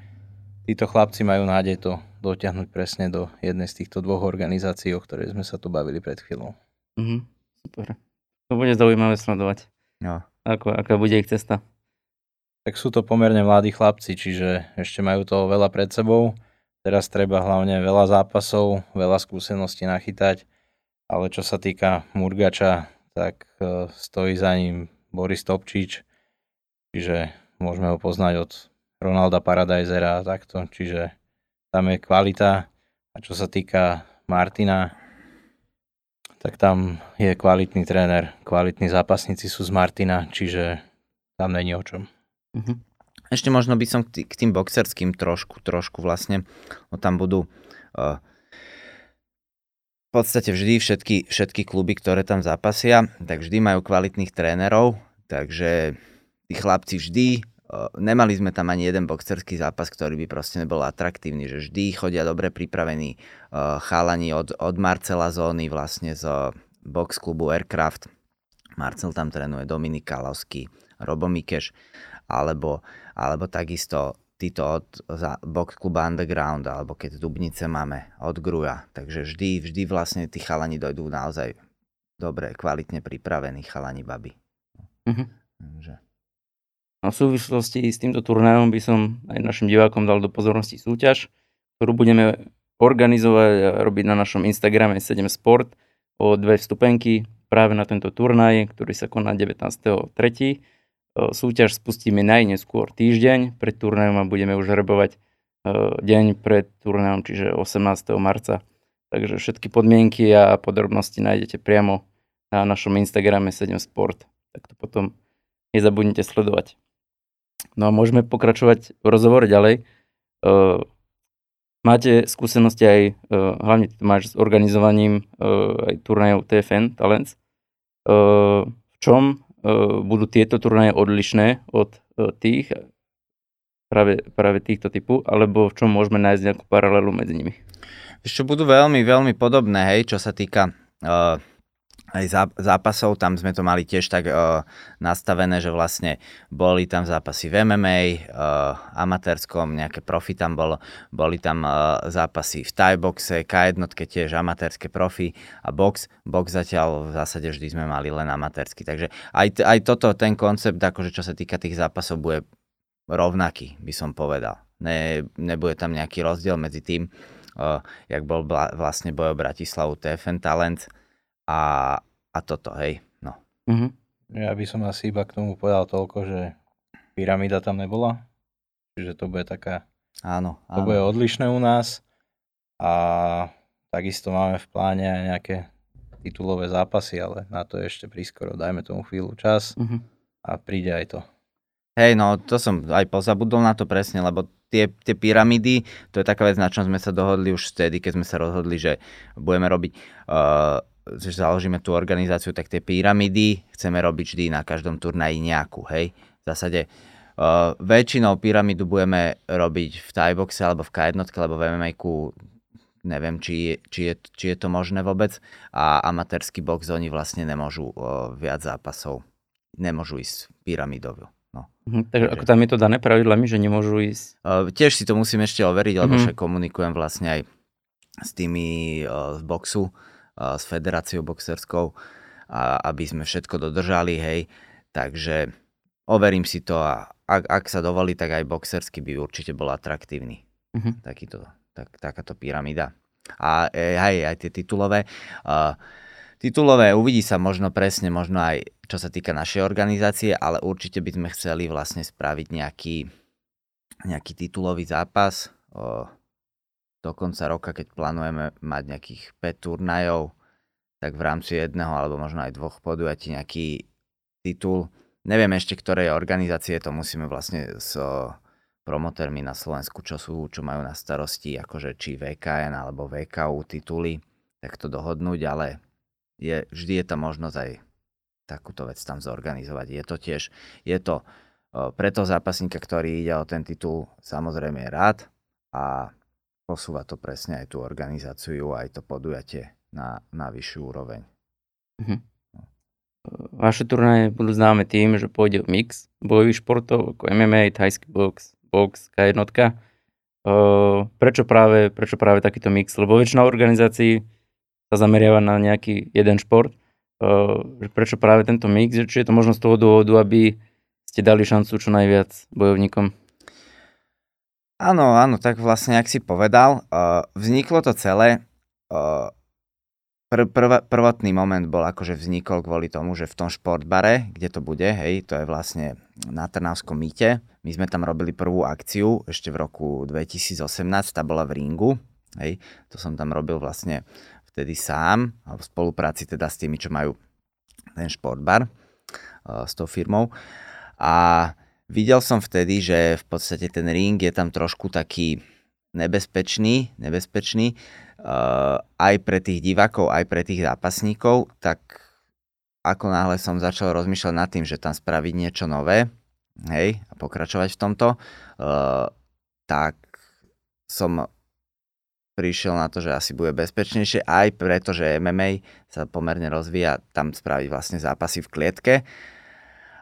títo chlapci majú nádej to dotiahnuť presne do jednej z týchto dvoch organizácií, o ktorej sme sa tu bavili pred chvíľou. Mm-hmm. Super. To bude zaujímavé sledovať. No. Ako, aká bude ich cesta. Tak sú to pomerne mladí chlapci, čiže ešte majú toho veľa pred sebou. Teraz treba hlavne veľa zápasov, veľa skúseností nachytať, ale čo sa týka Murgača, tak e, stojí za ním Boris Topčič, čiže môžeme ho poznať od Ronalda Paradajzera a takto, čiže tam je kvalita a čo sa týka Martina, tak tam je kvalitný tréner, kvalitní zápasníci sú z Martina, čiže tam není o čom. Mhm. Ešte možno by som k tým boxerským trošku, trošku vlastne, no tam budú uh, podstate vždy všetky, všetky kluby, ktoré tam zapasia, tak vždy majú kvalitných trénerov, takže tí chlapci vždy, nemali sme tam ani jeden boxerský zápas, ktorý by proste nebol atraktívny, že vždy chodia dobre pripravení chalani od, od Marcela Zóny vlastne z box klubu Aircraft. Marcel tam trénuje Dominik Kalovský, Robo Mikeš, alebo, alebo takisto títo od za box kluba Underground, alebo keď Dubnice máme od Gruja. Takže vždy, vždy vlastne tí chalani dojdú naozaj dobre, kvalitne pripravení chalani baby. Mm-hmm. Takže. No, v súvislosti s týmto turnajom by som aj našim divákom dal do pozornosti súťaž, ktorú budeme organizovať a robiť na našom Instagrame 7 Sport o dve vstupenky práve na tento turnaj, ktorý sa koná 19.3 súťaž spustíme najneskôr týždeň pred turnajom a budeme už rebovať deň pred turnajom, čiže 18. marca. Takže všetky podmienky a podrobnosti nájdete priamo na našom Instagrame 7 Sport. Tak to potom nezabudnite sledovať. No a môžeme pokračovať v rozhovore ďalej. Máte skúsenosti aj, hlavne ty máš s organizovaním aj turnajov TFN Talents. V čom budú tieto turnaje odlišné od tých, práve, práve týchto typu, alebo v čom môžeme nájsť nejakú paralelu medzi nimi? Ešte budú veľmi, veľmi podobné, hej, čo sa týka uh, aj zápasov, tam sme to mali tiež tak uh, nastavené, že vlastne boli tam zápasy v MMA, uh, amatérskom, nejaké profi tam bolo, boli tam uh, zápasy v Thai-boxe, K1 tiež amatérske profi a box. Box zatiaľ v zásade vždy sme mali len amatérsky. Takže aj, aj toto, ten koncept, akože čo sa týka tých zápasov, bude rovnaký, by som povedal. Ne, nebude tam nejaký rozdiel medzi tým, uh, jak bol bla, vlastne boj Bratislavu TFN Talent, a, a toto, hej, no. Mm-hmm. Ja by som asi iba k tomu povedal toľko, že pyramída tam nebola, čiže to bude taká Áno, To áno. bude odlišné u nás a takisto máme v pláne aj nejaké titulové zápasy, ale na to je ešte prískoro. Dajme tomu chvíľu čas Mhm. a príde aj to. Hej, no to som aj pozabudol na to presne, lebo tie, tie pyramidy, to je taká vec, na čom sme sa dohodli už vtedy, keď sme sa rozhodli, že budeme robiť, uh, že založíme tú organizáciu, tak tie pyramidy chceme robiť vždy na každom turnaji nejakú, hej. V zásade uh, väčšinou pyramidu budeme robiť v Thaiboxe alebo v K1 alebo v MMA neviem, či je, či, je, či je to možné vôbec a amatérsky box oni vlastne nemôžu uh, viac zápasov, nemôžu ísť pyramidovú. No. Mhm, takže ako tam je to dané pravidlami, že nemôžu ísť... Uh, tiež si to musím ešte overiť, lebo Mhm. však komunikujem vlastne aj s tými uh, z boxu, s federáciou boxerskou, a, aby sme všetko dodržali, hej. Takže overím si to a ak, ak sa dovolí, tak aj boxersky by určite bol atraktívny. Mhm. Takýto, tak, takáto pyramída. A e, aj, aj tie titulové. Uh, titulové uvidí sa možno presne, možno aj čo sa týka našej organizácie, ale určite by sme chceli vlastne spraviť nejaký, nejaký titulový zápas. O, do konca roka, keď plánujeme mať nejakých 5 turnajov, tak v rámci jedného alebo možno aj dvoch podujatí nejaký titul. Neviem ešte, ktorej organizácie to musíme vlastne s promotérmi na Slovensku, čo sú, čo majú na starosti, akože či VKN alebo VKU tituly, tak to dohodnúť, ale je, vždy je tam možnosť aj takúto vec tam zorganizovať. Je to tiež, je to o, pre toho zápasníka, ktorý ide o ten titul, samozrejme rád a posúva to presne aj tú organizáciu, aj to podujatie na, na vyššiu úroveň. Vaše turnaje budú známe tým, že pôjde o mix bojových športov, ako MMA, thajský box, box, K1. Uh, prečo, práve, prečo práve takýto mix? Lebo väčšina organizácií sa zameriava na nejaký jeden šport. Uh, prečo práve tento mix? Či je to možno z toho dôvodu, aby ste dali šancu čo najviac bojovníkom? Áno, áno, tak vlastne, ak si povedal, uh, vzniklo to celé, uh, pr- prv- prvotný moment bol akože vznikol kvôli tomu, že v tom športbare, kde to bude, hej, to je vlastne na Trnavskom mýte, my sme tam robili prvú akciu ešte v roku 2018, tá bola v Ringu, hej, to som tam robil vlastne vtedy sám, v spolupráci teda s tými, čo majú ten športbar uh, s tou firmou. A videl som vtedy, že v podstate ten ring je tam trošku taký nebezpečný, nebezpečný uh, aj pre tých divákov, aj pre tých zápasníkov, tak ako náhle som začal rozmýšľať nad tým, že tam spraviť niečo nové, hej, a pokračovať v tomto, uh, tak som prišiel na to, že asi bude bezpečnejšie, aj preto, že MMA sa pomerne rozvíja, tam spraviť vlastne zápasy v klietke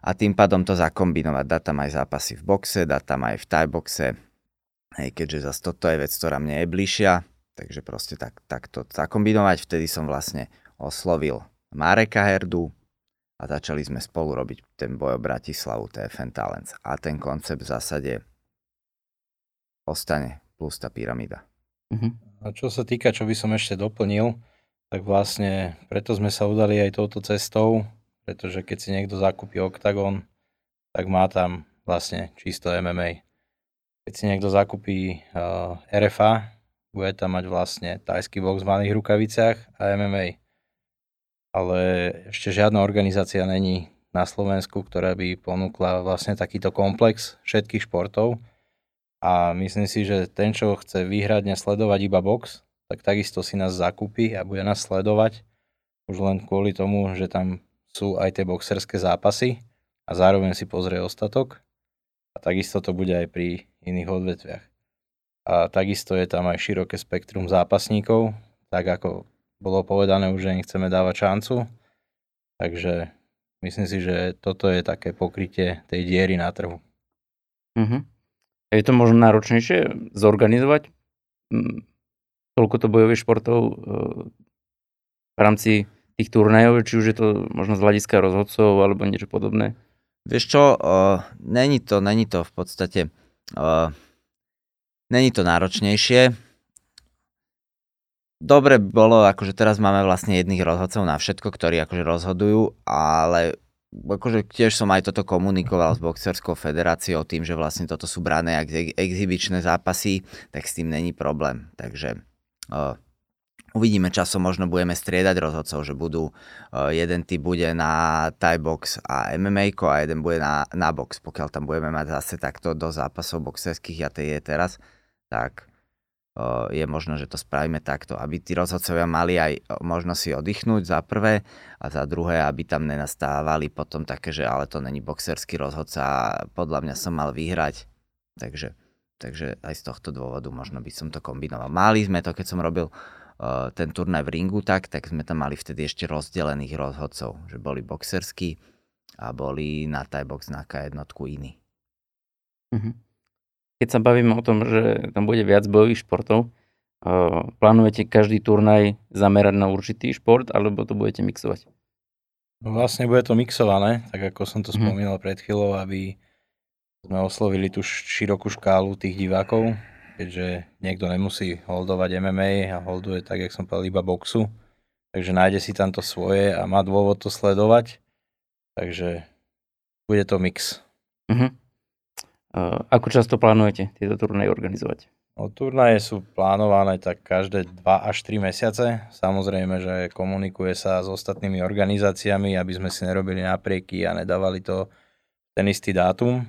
a tým pádom to zakombinovať. Dá tam aj zápasy v boxe, dá tam aj v thai boxe, hej, keďže zase toto je vec, ktorá mne je bližšia, takže proste tak, tak to zakombinovať. Vtedy som vlastne oslovil Mareka Herdu a začali sme spolu robiť ten boj o Bratislavu TFN Talents. A ten koncept v zásade ostane plus tá pyramída. Mhm. A čo sa týka, čo by som ešte doplnil, tak vlastne preto sme sa udali aj touto cestou, pretože keď si niekto zakúpi Octagon, tak má tam vlastne čisto MMA. Keď si niekto zakúpi uh, RFA, bude tam mať vlastne tajský box v malých rukaviciach a MMA. Ale ešte žiadna organizácia není na Slovensku, ktorá by ponúkla vlastne takýto komplex všetkých športov. A myslím si, že ten, čo chce výhradne sledovať iba box, tak takisto si nás zakúpi a bude nás sledovať. Už len kvôli tomu, že tam sú aj tie boxerské zápasy a zároveň si pozrie ostatok. A takisto to bude aj pri iných odvetviach. A takisto je tam aj široké spektrum zápasníkov, tak ako bolo povedané už, že im dávať šancu. Takže myslím si, že toto je také pokrytie tej diery na trhu. Mhm. Je to možno náročnejšie zorganizovať mm, toľkoto bojových športov e, v rámci tých turnajov, či už je to možno z hľadiska rozhodcov alebo niečo podobné? Vieš čo, uh, není to, není to v podstate, uh, není to náročnejšie. Dobre bolo, akože teraz máme vlastne jedných rozhodcov na všetko, ktorí akože rozhodujú, ale akože tiež som aj toto komunikoval s Boxerskou federáciou tým, že vlastne toto sú brané ako exibičné zápasy, tak s tým není problém. Takže uh, uvidíme časom, možno budeme striedať rozhodcov, že budú, uh, jeden typ bude na Thai box a MMA a jeden bude na, na box. Pokiaľ tam budeme mať zase takto do zápasov boxerských, a to je teraz, tak je možno, že to spravíme takto, aby tí rozhodcovia mali aj možno si oddychnúť za prvé a za druhé, aby tam nenastávali potom také, že ale to není boxerský rozhodca podľa mňa som mal vyhrať. Takže, takže aj z tohto dôvodu možno by som to kombinoval. Mali sme to, keď som robil uh, ten turnaj v ringu tak, tak sme tam mali vtedy ešte rozdelených rozhodcov, že boli boxerskí a boli na Thai box na K1 iní. Mm-hmm keď sa bavíme o tom, že tam bude viac bojových športov, uh, plánujete každý turnaj zamerať na určitý šport, alebo to budete mixovať? No vlastne bude to mixované, tak ako som to hmm. spomínal pred chvíľou, aby sme oslovili tú širokú škálu tých divákov, keďže niekto nemusí holdovať MMA a holduje tak, jak som povedal, iba boxu. Takže nájde si tam to svoje a má dôvod to sledovať. Takže bude to mix. Uh-huh. Ako často plánujete tieto turnaje organizovať? No, turnaje sú plánované tak každé 2 až 3 mesiace. Samozrejme, že komunikuje sa s ostatnými organizáciami, aby sme si nerobili naprieky a nedávali to ten istý dátum.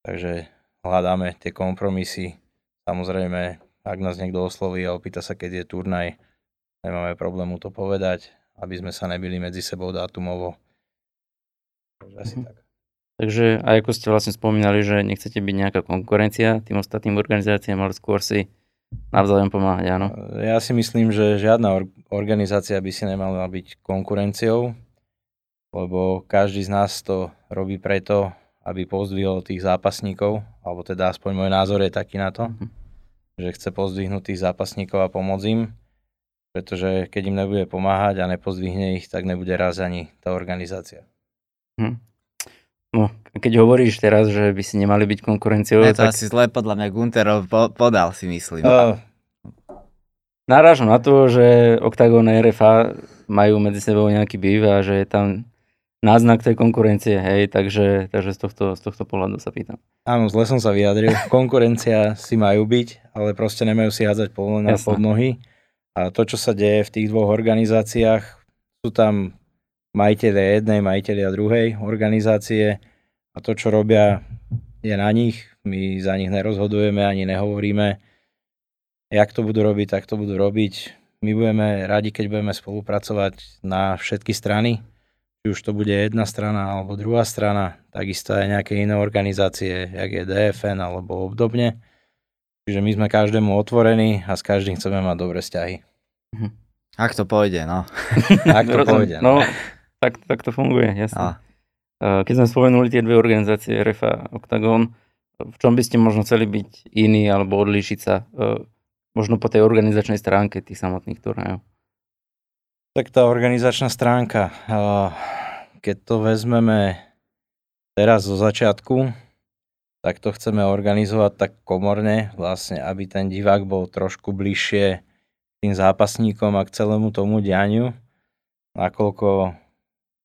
Takže hľadáme tie kompromisy. Samozrejme, ak nás niekto osloví a opýta sa, keď je turnaj, nemáme problému to povedať, aby sme sa nebili medzi sebou dátumovo. Takže asi mm-hmm. tak. Takže aj ako ste vlastne spomínali, že nechcete byť nejaká konkurencia tým ostatným organizáciám, ale skôr si navzájom pomáhať, áno? Ja si myslím, že žiadna organizácia by si nemala byť konkurenciou, lebo každý z nás to robí preto, aby pozdvihol tých zápasníkov, alebo teda aspoň môj názor je taký na to, mm-hmm. že chce pozdvihnúť tých zápasníkov a pomôcť im, pretože keď im nebude pomáhať a nepozdvihne ich, tak nebude raz ani tá organizácia. Hm. No, keď hovoríš teraz, že by si nemali byť konkurenciou... Je to tak... asi zle podľa mňa Gunterov po, podal si myslím. Uh, narážam na to, že Octagon a RFA majú medzi sebou nejaký býv a že je tam náznak tej konkurencie, hej, takže, takže z, tohto, z tohto pohľadu sa pýtam. Áno, zle som sa vyjadril. [laughs] Konkurencia si majú byť, ale proste nemajú si hádzať povolenia pod nohy. A to, čo sa deje v tých dvoch organizáciách, sú tam majiteľia jednej, majiteľia druhej organizácie a to, čo robia, je na nich. My za nich nerozhodujeme ani nehovoríme. Jak to budú robiť, tak to budú robiť. My budeme radi, keď budeme spolupracovať na všetky strany. Už to bude jedna strana alebo druhá strana. Takisto aj nejaké iné organizácie, jak je DFN alebo obdobne. Čiže my sme každému otvorení a s každým chceme mať dobré vzťahy. Mhm. Ak to pôjde, no. [laughs] Ak to pôjde, no. no tak, tak to funguje, jasne. A. Keď sme spomenuli tie dve organizácie, RFA a Octagon, v čom by ste možno chceli byť iní alebo odlíšiť sa možno po tej organizačnej stránke tých samotných turnajov? Tak tá organizačná stránka, keď to vezmeme teraz zo začiatku, tak to chceme organizovať tak komorne, vlastne, aby ten divák bol trošku bližšie tým zápasníkom a k celému tomu dianiu, nakoľko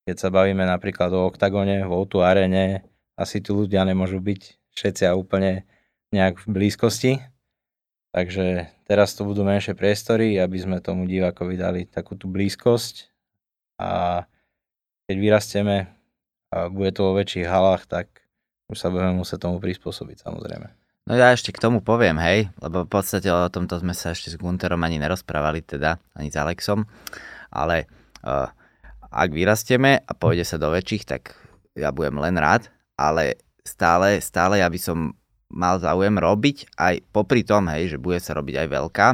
keď sa bavíme napríklad o oktagone, v o arene, asi tu ľudia nemôžu byť všetci a úplne nejak v blízkosti. Takže teraz to budú menšie priestory, aby sme tomu divákovi dali takú tú blízkosť. A keď vyrastieme a bude to vo väčších halách, tak už sa budeme musieť tomu prispôsobiť samozrejme. No ja ešte k tomu poviem, hej, lebo v podstate o tomto sme sa ešte s Gunterom ani nerozprávali, teda ani s Alexom, ale uh, ak vyrastieme a pôjde sa do väčších, tak ja budem len rád, ale stále, stále ja by som mal záujem robiť aj popri tom, hej, že bude sa robiť aj veľká,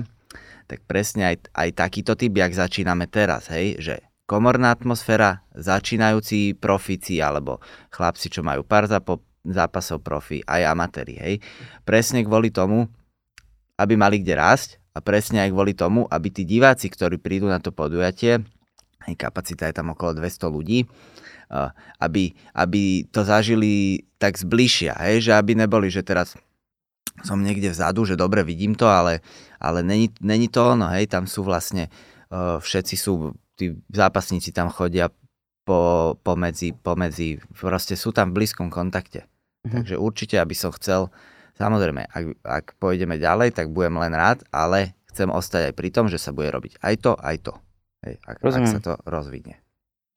tak presne aj, aj takýto typ, jak začíname teraz, hej, že komorná atmosféra, začínajúci profici alebo chlapci, čo majú pár zapo- zápasov profi, aj amatéri, hej. Presne kvôli tomu, aby mali kde rásť a presne aj kvôli tomu, aby tí diváci, ktorí prídu na to podujatie, kapacita je tam okolo 200 ľudí, aby, aby to zažili tak zbližšia, hej, že aby neboli, že teraz som niekde vzadu, že dobre vidím to, ale, ale není, není to ono, hej, tam sú vlastne, všetci sú, tí zápasníci tam chodia po, pomedzi, pomedzi, proste sú tam v blízkom kontakte. Mhm. Takže určite, aby som chcel, samozrejme, ak, ak pôjdeme ďalej, tak budem len rád, ale chcem ostať aj pri tom, že sa bude robiť aj to, aj to. Hej, ak, ak sa to rozvinie.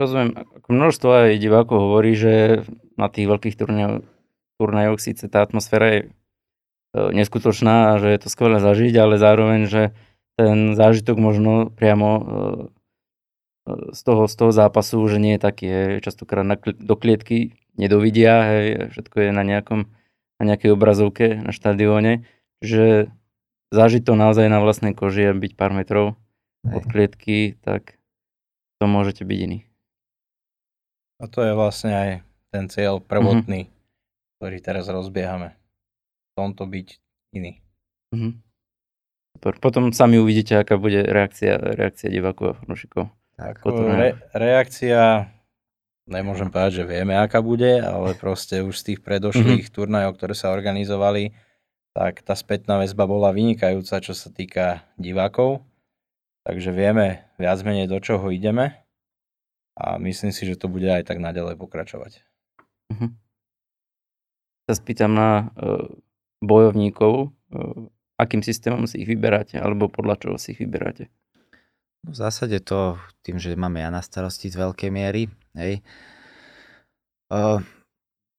Rozumiem, množstvo aj divákov hovorí, že na tých veľkých turnajoch, turnajoch síce tá atmosféra je e, neskutočná a že je to skvelé zažiť, ale zároveň, že ten zážitok možno priamo e, e, z toho, z toho zápasu, že nie je taký, hej, častokrát na, do klietky nedovidia, hej, všetko je na, nejakom, na nejakej obrazovke na štadióne, že zažiť to naozaj na vlastnej koži a byť pár metrov od Hej. klietky, tak to môžete byť iný. A to je vlastne aj ten cieľ prvotný, ktorý teraz rozbiehame. V tomto byť iný. Mhm. Super. Potom sami uvidíte, aká bude reakcia, reakcia divákov a fanúšikov. Re, reakcia, nemôžem povedať, že vieme, aká bude, ale proste už z tých predošlých turnajov, ktoré sa organizovali, tak tá spätná väzba bola vynikajúca, čo sa týka divákov. Takže vieme viac menej, do čoho ideme a myslím si, že to bude aj tak naďalej pokračovať. Mhm. Sa spýtam na uh, bojovníkov, uh, akým systémom si ich vyberáte, alebo podľa čoho si ich vyberáte. No v zásade to tým, že máme ja na starosti z veľkej miery. Hej. Uh,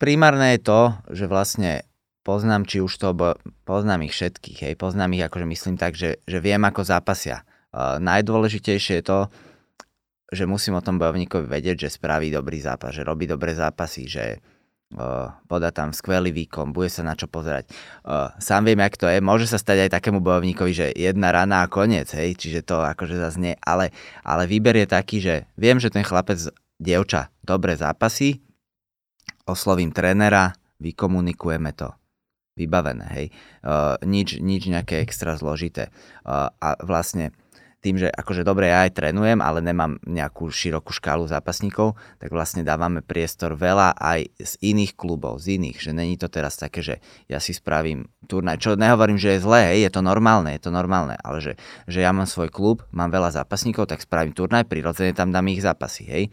primárne je to, že vlastne poznám, či už to, bo poznám ich všetkých, hej, poznám ich, akože myslím tak, že, že viem, ako zápasia. Uh, najdôležitejšie je to, že musím o tom bojovníkovi vedieť, že spraví dobrý zápas, že robí dobré zápasy, že uh, podá tam skvelý výkon, bude sa na čo pozerať. Uh, sám viem, jak to je, môže sa stať aj takému bojovníkovi, že jedna rana a koniec, hej, čiže to akože zase ale, ale výber je taký, že viem, že ten chlapec, dievča, dobre zápasy, oslovím trénera, vykomunikujeme to. Vybavené, hej. Uh, nič, nič nejaké extra zložité. A vlastne tým, že akože dobre, ja aj trénujem, ale nemám nejakú širokú škálu zápasníkov, tak vlastne dávame priestor veľa aj z iných klubov, z iných, že není to teraz také, že ja si spravím turnaj, čo nehovorím, že je zlé, hej, je to normálne, je to normálne, ale že, že ja mám svoj klub, mám veľa zápasníkov, tak spravím turnaj, prirodzene tam dám ich zápasy, hej.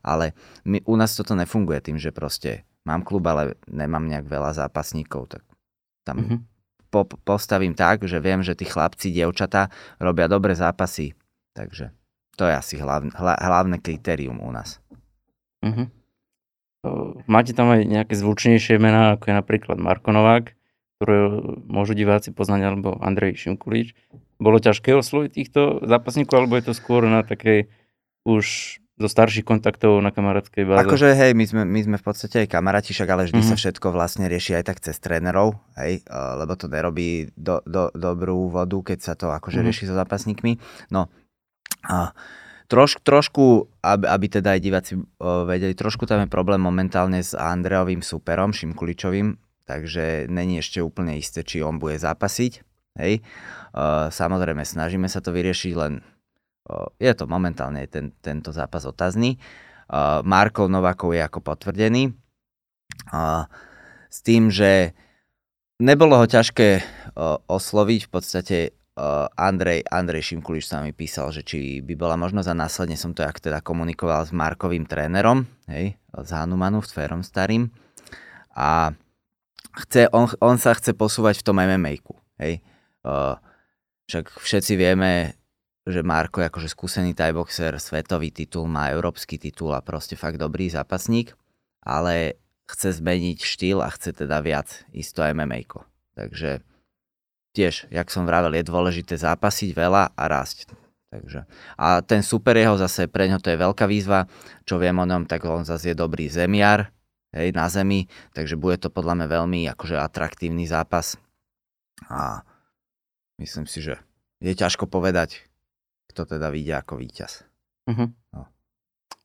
Ale my, u nás toto nefunguje tým, že proste mám klub, ale nemám nejak veľa zápasníkov, tak tam Mhm. Po, postavím tak, že viem, že tí chlapci, dievčatá robia dobré zápasy. Takže to je asi hlavne, hla, hlavné kritérium u nás. Mhm. Uh, máte tam aj nejaké zvučnejšie mená, ako je napríklad Marko Novák, ktoré môžu diváci poznať, alebo Andrej Šimkulič. Bolo ťažké osloviť týchto zápasníkov, alebo je to skôr na takej už zo starších kontaktov na kamarátskej báze? Akože hej, my sme, my sme v podstate aj kamaráti, však ale vždy Mhm. sa všetko vlastne rieši aj tak cez trénerov, hej, eh, lebo to nerobí do, do, dobrú vodu, keď sa to akože Mhm. rieši so zápasníkmi. No, a troš, trošku, aby, aby teda aj diváci uh, vedeli, trošku tam je problém momentálne s Andreovým superom, Šimkuličovým, takže není ešte úplne isté, či on bude zápasiť, hej. Uh, samozrejme, snažíme sa to vyriešiť, len je to momentálne ten, tento zápas otázny. Uh, Markov Novakov je ako potvrdený. Uh, s tým, že nebolo ho ťažké osloviť, v podstate Andrej, Andrej Šimkuliš sa mi písal, že či by bola možnosť a následne som to jak teda komunikoval s Markovým trénerom, hej, z Hanumanu, s Férom starým. A chce, on, on sa chce posúvať v tom MMA-ku, hej. Však všetci vieme, že Marko je akože skúsený thai-boxer, svetový titul, má európsky titul a proste fakt dobrý zápasník, ale chce zmeniť štýl a chce teda viac to MMA. Takže tiež, jak som vravel, je dôležité zápasiť veľa a rásť. Takže. A ten super jeho zase, pre ňo to je veľká výzva, čo viem o ňom, tak on zase je dobrý zemiar, hej, na zemi, takže bude to podľa mňa veľmi akože atraktívny zápas. A myslím si, že je ťažko povedať, kto teda vyjde ako víťaz. Uh-huh. No.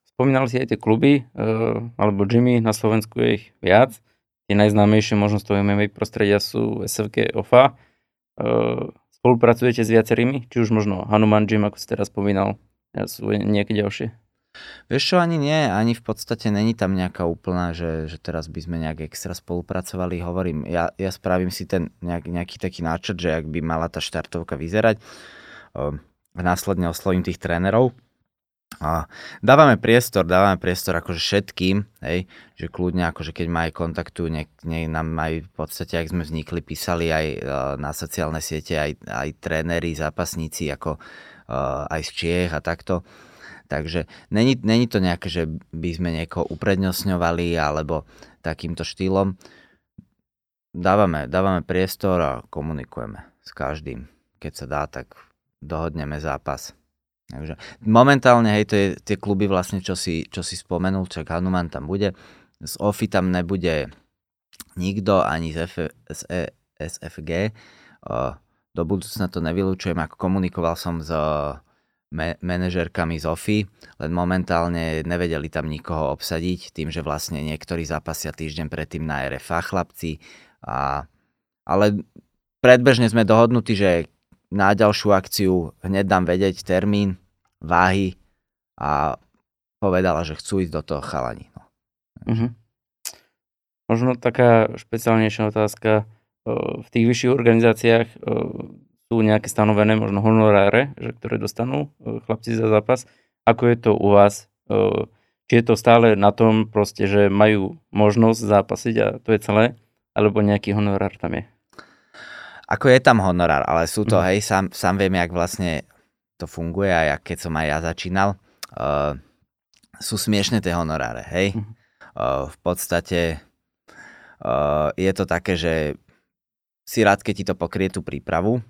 Spomínali si aj tie kluby, uh, alebo Jimmy, na Slovensku je ich viac. Tie najznámejšie možno z toho MMA prostredia sú SFG OFA. Uh, spolupracujete s viacerými? Či už možno Hanuman Gym, ako si teraz spomínal, sú nejaké ďalšie? Vieš čo, ani nie, ani v podstate není tam nejaká úplná, že, že teraz by sme nejak extra spolupracovali. Hovorím, ja, ja spravím si ten nejak, nejaký taký náčrt, že ak by mala tá štartovka vyzerať. Um, následne oslovím tých trénerov A dávame priestor, dávame priestor akože všetkým, hej, že kľudne akože keď majú kontaktu, nech, nech nám aj v podstate, ak sme vznikli, písali aj uh, na sociálne siete, aj, aj tréneri, zápasníci, ako uh, aj z Čiech a takto. Takže není, není to nejaké, že by sme niekoho uprednostňovali alebo takýmto štýlom. Dávame, dávame priestor a komunikujeme s každým. Keď sa dá, tak dohodneme zápas. Takže momentálne, hej, to je tie kluby vlastne, čo si, čo si spomenul, čak Hanuman tam bude. Z OFI tam nebude nikto, ani z, F, z e, SFG. Do budúcna to nevylučujem, ako komunikoval som s me, manažerkami z OFI, len momentálne nevedeli tam nikoho obsadiť, tým, že vlastne niektorí zápasia týždeň predtým na RFA chlapci. A, ale predbežne sme dohodnutí, že na ďalšiu akciu hneď dám vedieť termín, váhy a povedala, že chcú ísť do toho chalani. No. Uh-huh. Možno taká špeciálnejšia otázka. V tých vyšších organizáciách sú nejaké stanovené možno honoráre, že, ktoré dostanú chlapci za zápas. Ako je to u vás? Či je to stále na tom proste, že majú možnosť zápasiť a to je celé? Alebo nejaký honorár tam je? Ako je tam honorár, ale sú to, mm. hej, sám, sám viem, jak vlastne to funguje a jak keď som aj ja začínal. Uh, sú smiešne tie honoráre, hej. Mm. Uh, v podstate uh, je to také, že si rád, keď ti to pokrie tú prípravu,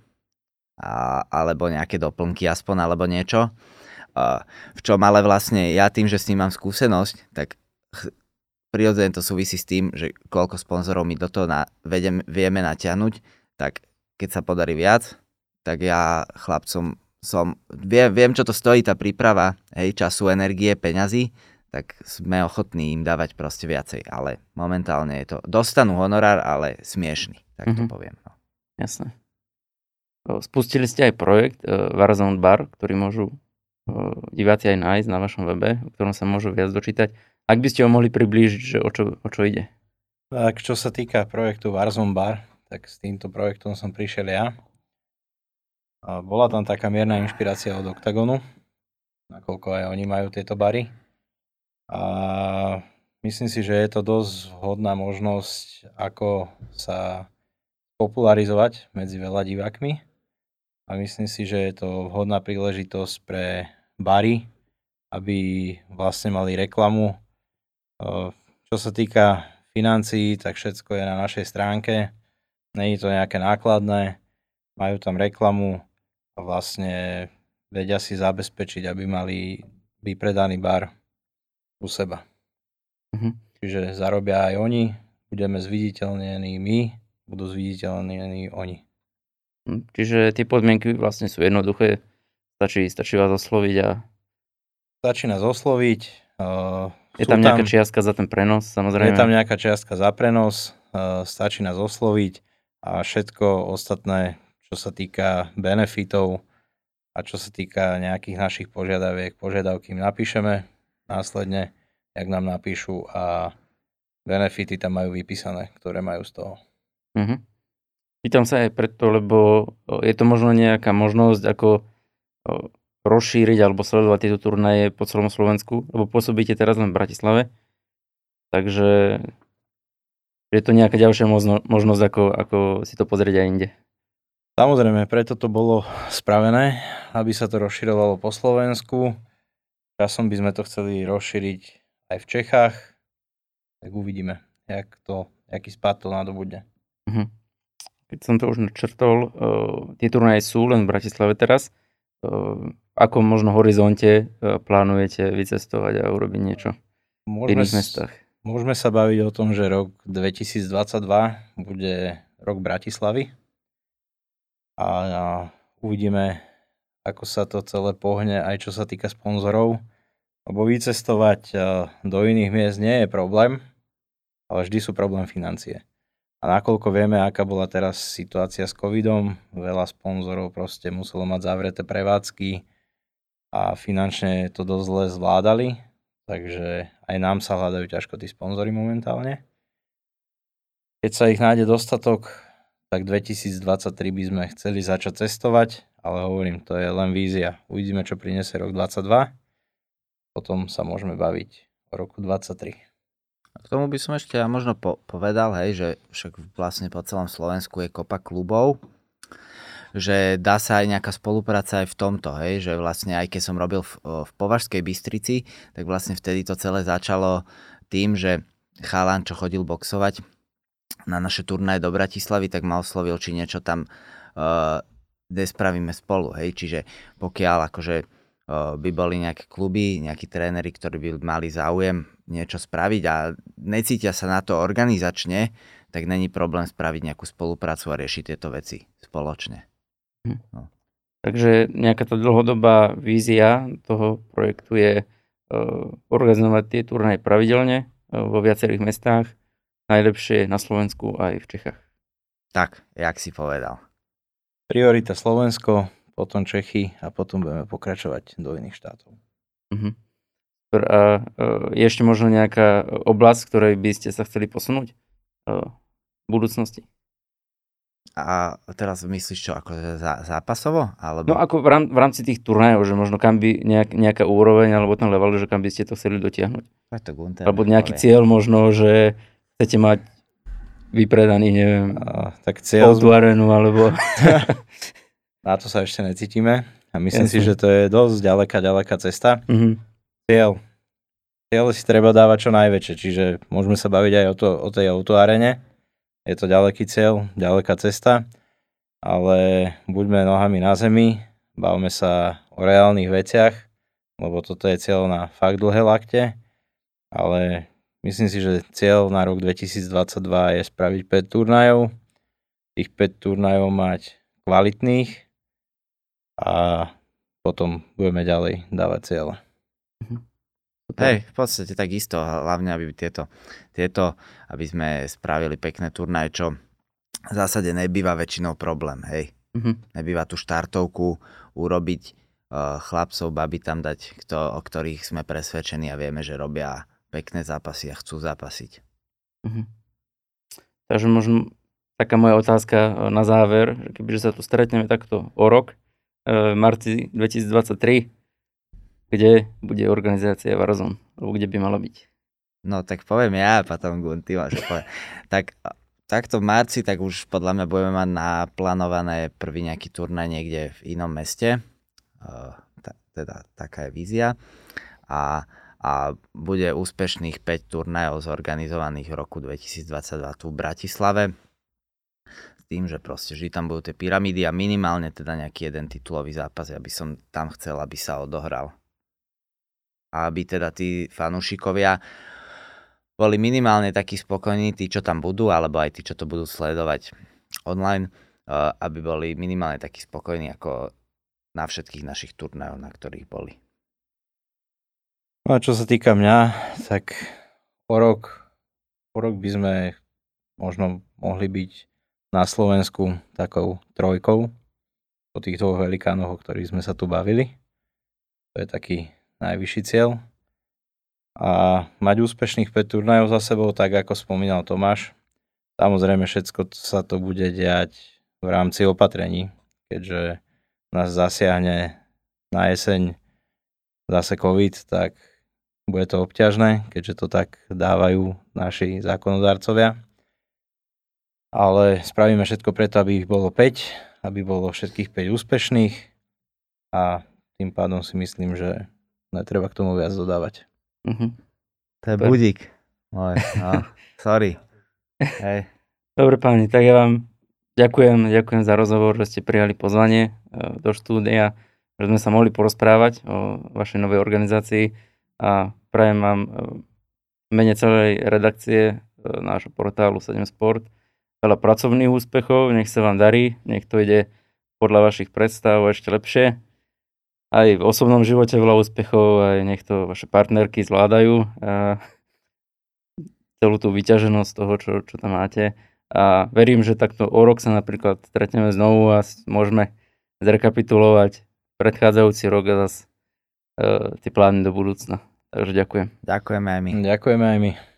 a, alebo nejaké doplnky aspoň, alebo niečo. Uh, v čom ale vlastne ja tým, že s ním mám skúsenosť, tak prirodzene to súvisí s tým, že koľko sponzorov my do toho na, vedem, vieme natiahnuť, tak keď sa podarí viac, tak ja chlapcom som, viem, viem, čo to stojí tá príprava, hej, času, energie, peňazí, tak sme ochotní im dávať proste viacej, ale momentálne je to, dostanú honorár, ale smiešný, tak to mm-hmm. poviem. No. Jasné. Spustili ste aj projekt uh, Warzone Bar, ktorý môžu uh, diváci aj nájsť na vašom webe, o ktorom sa môžu viac dočítať. Ak by ste ho mohli priblížiť, že o čo, o čo ide? Tak, čo sa týka projektu Warzone Bar, tak s týmto projektom som prišiel ja. Bola tam taká mierna inšpirácia od Octagonu, nakoľko aj oni majú tieto bary. A myslím si, že je to dosť vhodná možnosť, ako sa popularizovať medzi veľa divákmi. A myslím si, že je to vhodná príležitosť pre bary, aby vlastne mali reklamu. Čo sa týka financií, tak všetko je na našej stránke Není to nejaké nákladné, majú tam reklamu a vlastne vedia si zabezpečiť, aby mali vypredaný bar u seba. Mhm. Čiže zarobia aj oni, budeme zviditeľnení my, budú zviditeľnení oni. Hm, čiže tie podmienky vlastne sú jednoduché, stačí, stačí vás osloviť a... Stačí nás osloviť. Uh, je tam nejaká tam, čiastka za ten prenos, samozrejme. Je tam nejaká čiastka za prenos, uh, stačí nás osloviť a všetko ostatné, čo sa týka benefitov a čo sa týka nejakých našich požiadaviek, požiadavky napíšeme následne, jak nám napíšu a benefity tam majú vypísané, ktoré majú z toho. Mm-hmm. Pýtam sa aj preto, lebo je to možno nejaká možnosť, ako rozšíriť alebo sledovať tieto turnaje po celom Slovensku, lebo pôsobíte teraz len v Bratislave. Takže je to nejaká ďalšia možno, možnosť, ako, ako si to pozrieť aj inde. Samozrejme, preto to bolo spravené, aby sa to rozširovalo po Slovensku. Časom by sme to chceli rozšíriť aj v Čechách. Tak uvidíme, jak to, aký spad to nadobudne. Uh-huh. Keď som to už načrtol, uh, tie turnaje sú len v Bratislave teraz. Uh, ako možno horizonte uh, plánujete vycestovať a urobiť niečo Môžeme v iných mestách? Môžeme sa baviť o tom, že rok 2022 bude rok Bratislavy a, uvidíme, ako sa to celé pohne, aj čo sa týka sponzorov. Lebo vycestovať do iných miest nie je problém, ale vždy sú problém financie. A nakoľko vieme, aká bola teraz situácia s covidom, veľa sponzorov proste muselo mať zavreté prevádzky a finančne to dosť zle zvládali, takže aj nám sa hľadajú ťažko tí sponzory momentálne. Keď sa ich nájde dostatok, tak 2023 by sme chceli začať cestovať, ale hovorím, to je len vízia. Uvidíme, čo priniesie rok 2022. potom sa môžeme baviť o roku 23. K tomu by som ešte ja možno po- povedal, hej, že však vlastne po celom Slovensku je kopa klubov, že dá sa aj nejaká spolupráca aj v tomto, hej, že vlastne aj keď som robil v, v Považskej Bystrici, tak vlastne vtedy to celé začalo tým, že chalan, čo chodil boxovať na naše turnaje do Bratislavy, tak ma oslovil, či niečo tam uh, nespravíme spolu, hej, čiže pokiaľ akože uh, by boli nejaké kluby, nejakí tréneri, ktorí by mali záujem niečo spraviť a necítia sa na to organizačne, tak není problém spraviť nejakú spoluprácu a riešiť tieto veci spoločne. Hm. No. Takže nejaká tá dlhodobá vízia toho projektu je uh, organizovať tie turnaje pravidelne uh, vo viacerých mestách, najlepšie na Slovensku aj v Čechách. Tak, jak si povedal. Priorita Slovensko, potom Čechy a potom budeme pokračovať do iných štátov. Uh-huh. A uh, je ešte možno nejaká oblasť, ktorej by ste sa chceli posunúť v budúcnosti? A teraz myslíš čo, ako zá, zápasovo? Alebo... No ako v, rám, v rámci tých turnajov, že možno kam by nejak, nejaká úroveň alebo ten level, že kam by ste to chceli dotiahnuť. To Gunter alebo nejaký povie. cieľ možno, že chcete mať vypredaný, neviem, a, tak cieľ... arenu, alebo... [laughs] Na to sa ešte necítime a myslím Jasne. si, že to je dosť ďaleká, ďaleká cesta. Mm-hmm. Cieľ. Cieľ si treba dávať čo najväčšie, čiže môžeme sa baviť aj o, to, o tej autoarene, je to ďaleký cieľ, ďaleká cesta, ale buďme nohami na zemi, bavme sa o reálnych veciach, lebo toto je cieľ na fakt dlhé lakte, ale myslím si, že cieľ na rok 2022 je spraviť 5 turnajov, tých 5 turnajov mať kvalitných a potom budeme ďalej dávať cieľe. Mhm. Hej, v podstate takisto, hlavne aby tieto, tieto, aby sme spravili pekné turnaje, čo v zásade nebýva väčšinou problém, hej. Mm-hmm. Nebýva tú štartovku urobiť uh, chlapcov, baby tam dať, kto, o ktorých sme presvedčení a vieme, že robia pekné zápasy a chcú zápasiť. Mm-hmm. Takže možno taká moja otázka e, na záver, že kebyže sa tu stretneme takto o rok, v marci 2023, kde bude organizácia Warzone, alebo kde by mala byť? No tak poviem ja, potom Gunty môže povedať. tak, takto v marci, tak už podľa mňa budeme mať naplánované prvý nejaký turnaj niekde v inom meste. Teda taká je vízia. A, a bude úspešných 5 turnajov zorganizovaných v roku 2022 tu v Bratislave s tým, že proste vždy tam budú tie pyramídy a minimálne teda nejaký jeden titulový zápas, ja by som tam chcel, aby sa odohral aby teda tí fanúšikovia boli minimálne takí spokojní, tí, čo tam budú, alebo aj tí, čo to budú sledovať online, eh, aby boli minimálne takí spokojní ako na všetkých našich turnajoch, na ktorých boli. No a čo sa týka mňa, tak o rok, o rok by sme možno mohli byť na Slovensku takou trojkou po tých dvoch velikánoch, o ktorých sme sa tu bavili. To je taký najvyšší cieľ. A mať úspešných 5 turnajov za sebou, tak ako spomínal Tomáš. Samozrejme všetko sa to bude diať v rámci opatrení, keďže nás zasiahne na jeseň zase COVID, tak bude to obťažné, keďže to tak dávajú naši zákonodárcovia. Ale spravíme všetko preto, aby ich bolo 5, aby bolo všetkých 5 úspešných a tým pádom si myslím, že netreba k tomu viac dodávať. Uh-huh. To je Dobre. budík. Môj, no, [laughs] sorry. Hej. Dobre páni, tak ja vám ďakujem, ďakujem za rozhovor, že ste prijali pozvanie e, do štúdia, že sme sa mohli porozprávať o vašej novej organizácii a prajem vám e, mene celej redakcie e, nášho portálu 7 Sport veľa pracovných úspechov, nech sa vám darí, nech to ide podľa vašich predstav ešte lepšie aj v osobnom živote veľa úspechov, aj nech to vaše partnerky zvládajú a celú tú vyťaženosť toho, čo, čo tam máte. A verím, že takto o rok sa napríklad stretneme znovu a môžeme zrekapitulovať predchádzajúci rok a zase uh, tie plány do budúcna. Takže ďakujem. Ďakujeme aj my. Ďakujeme aj my.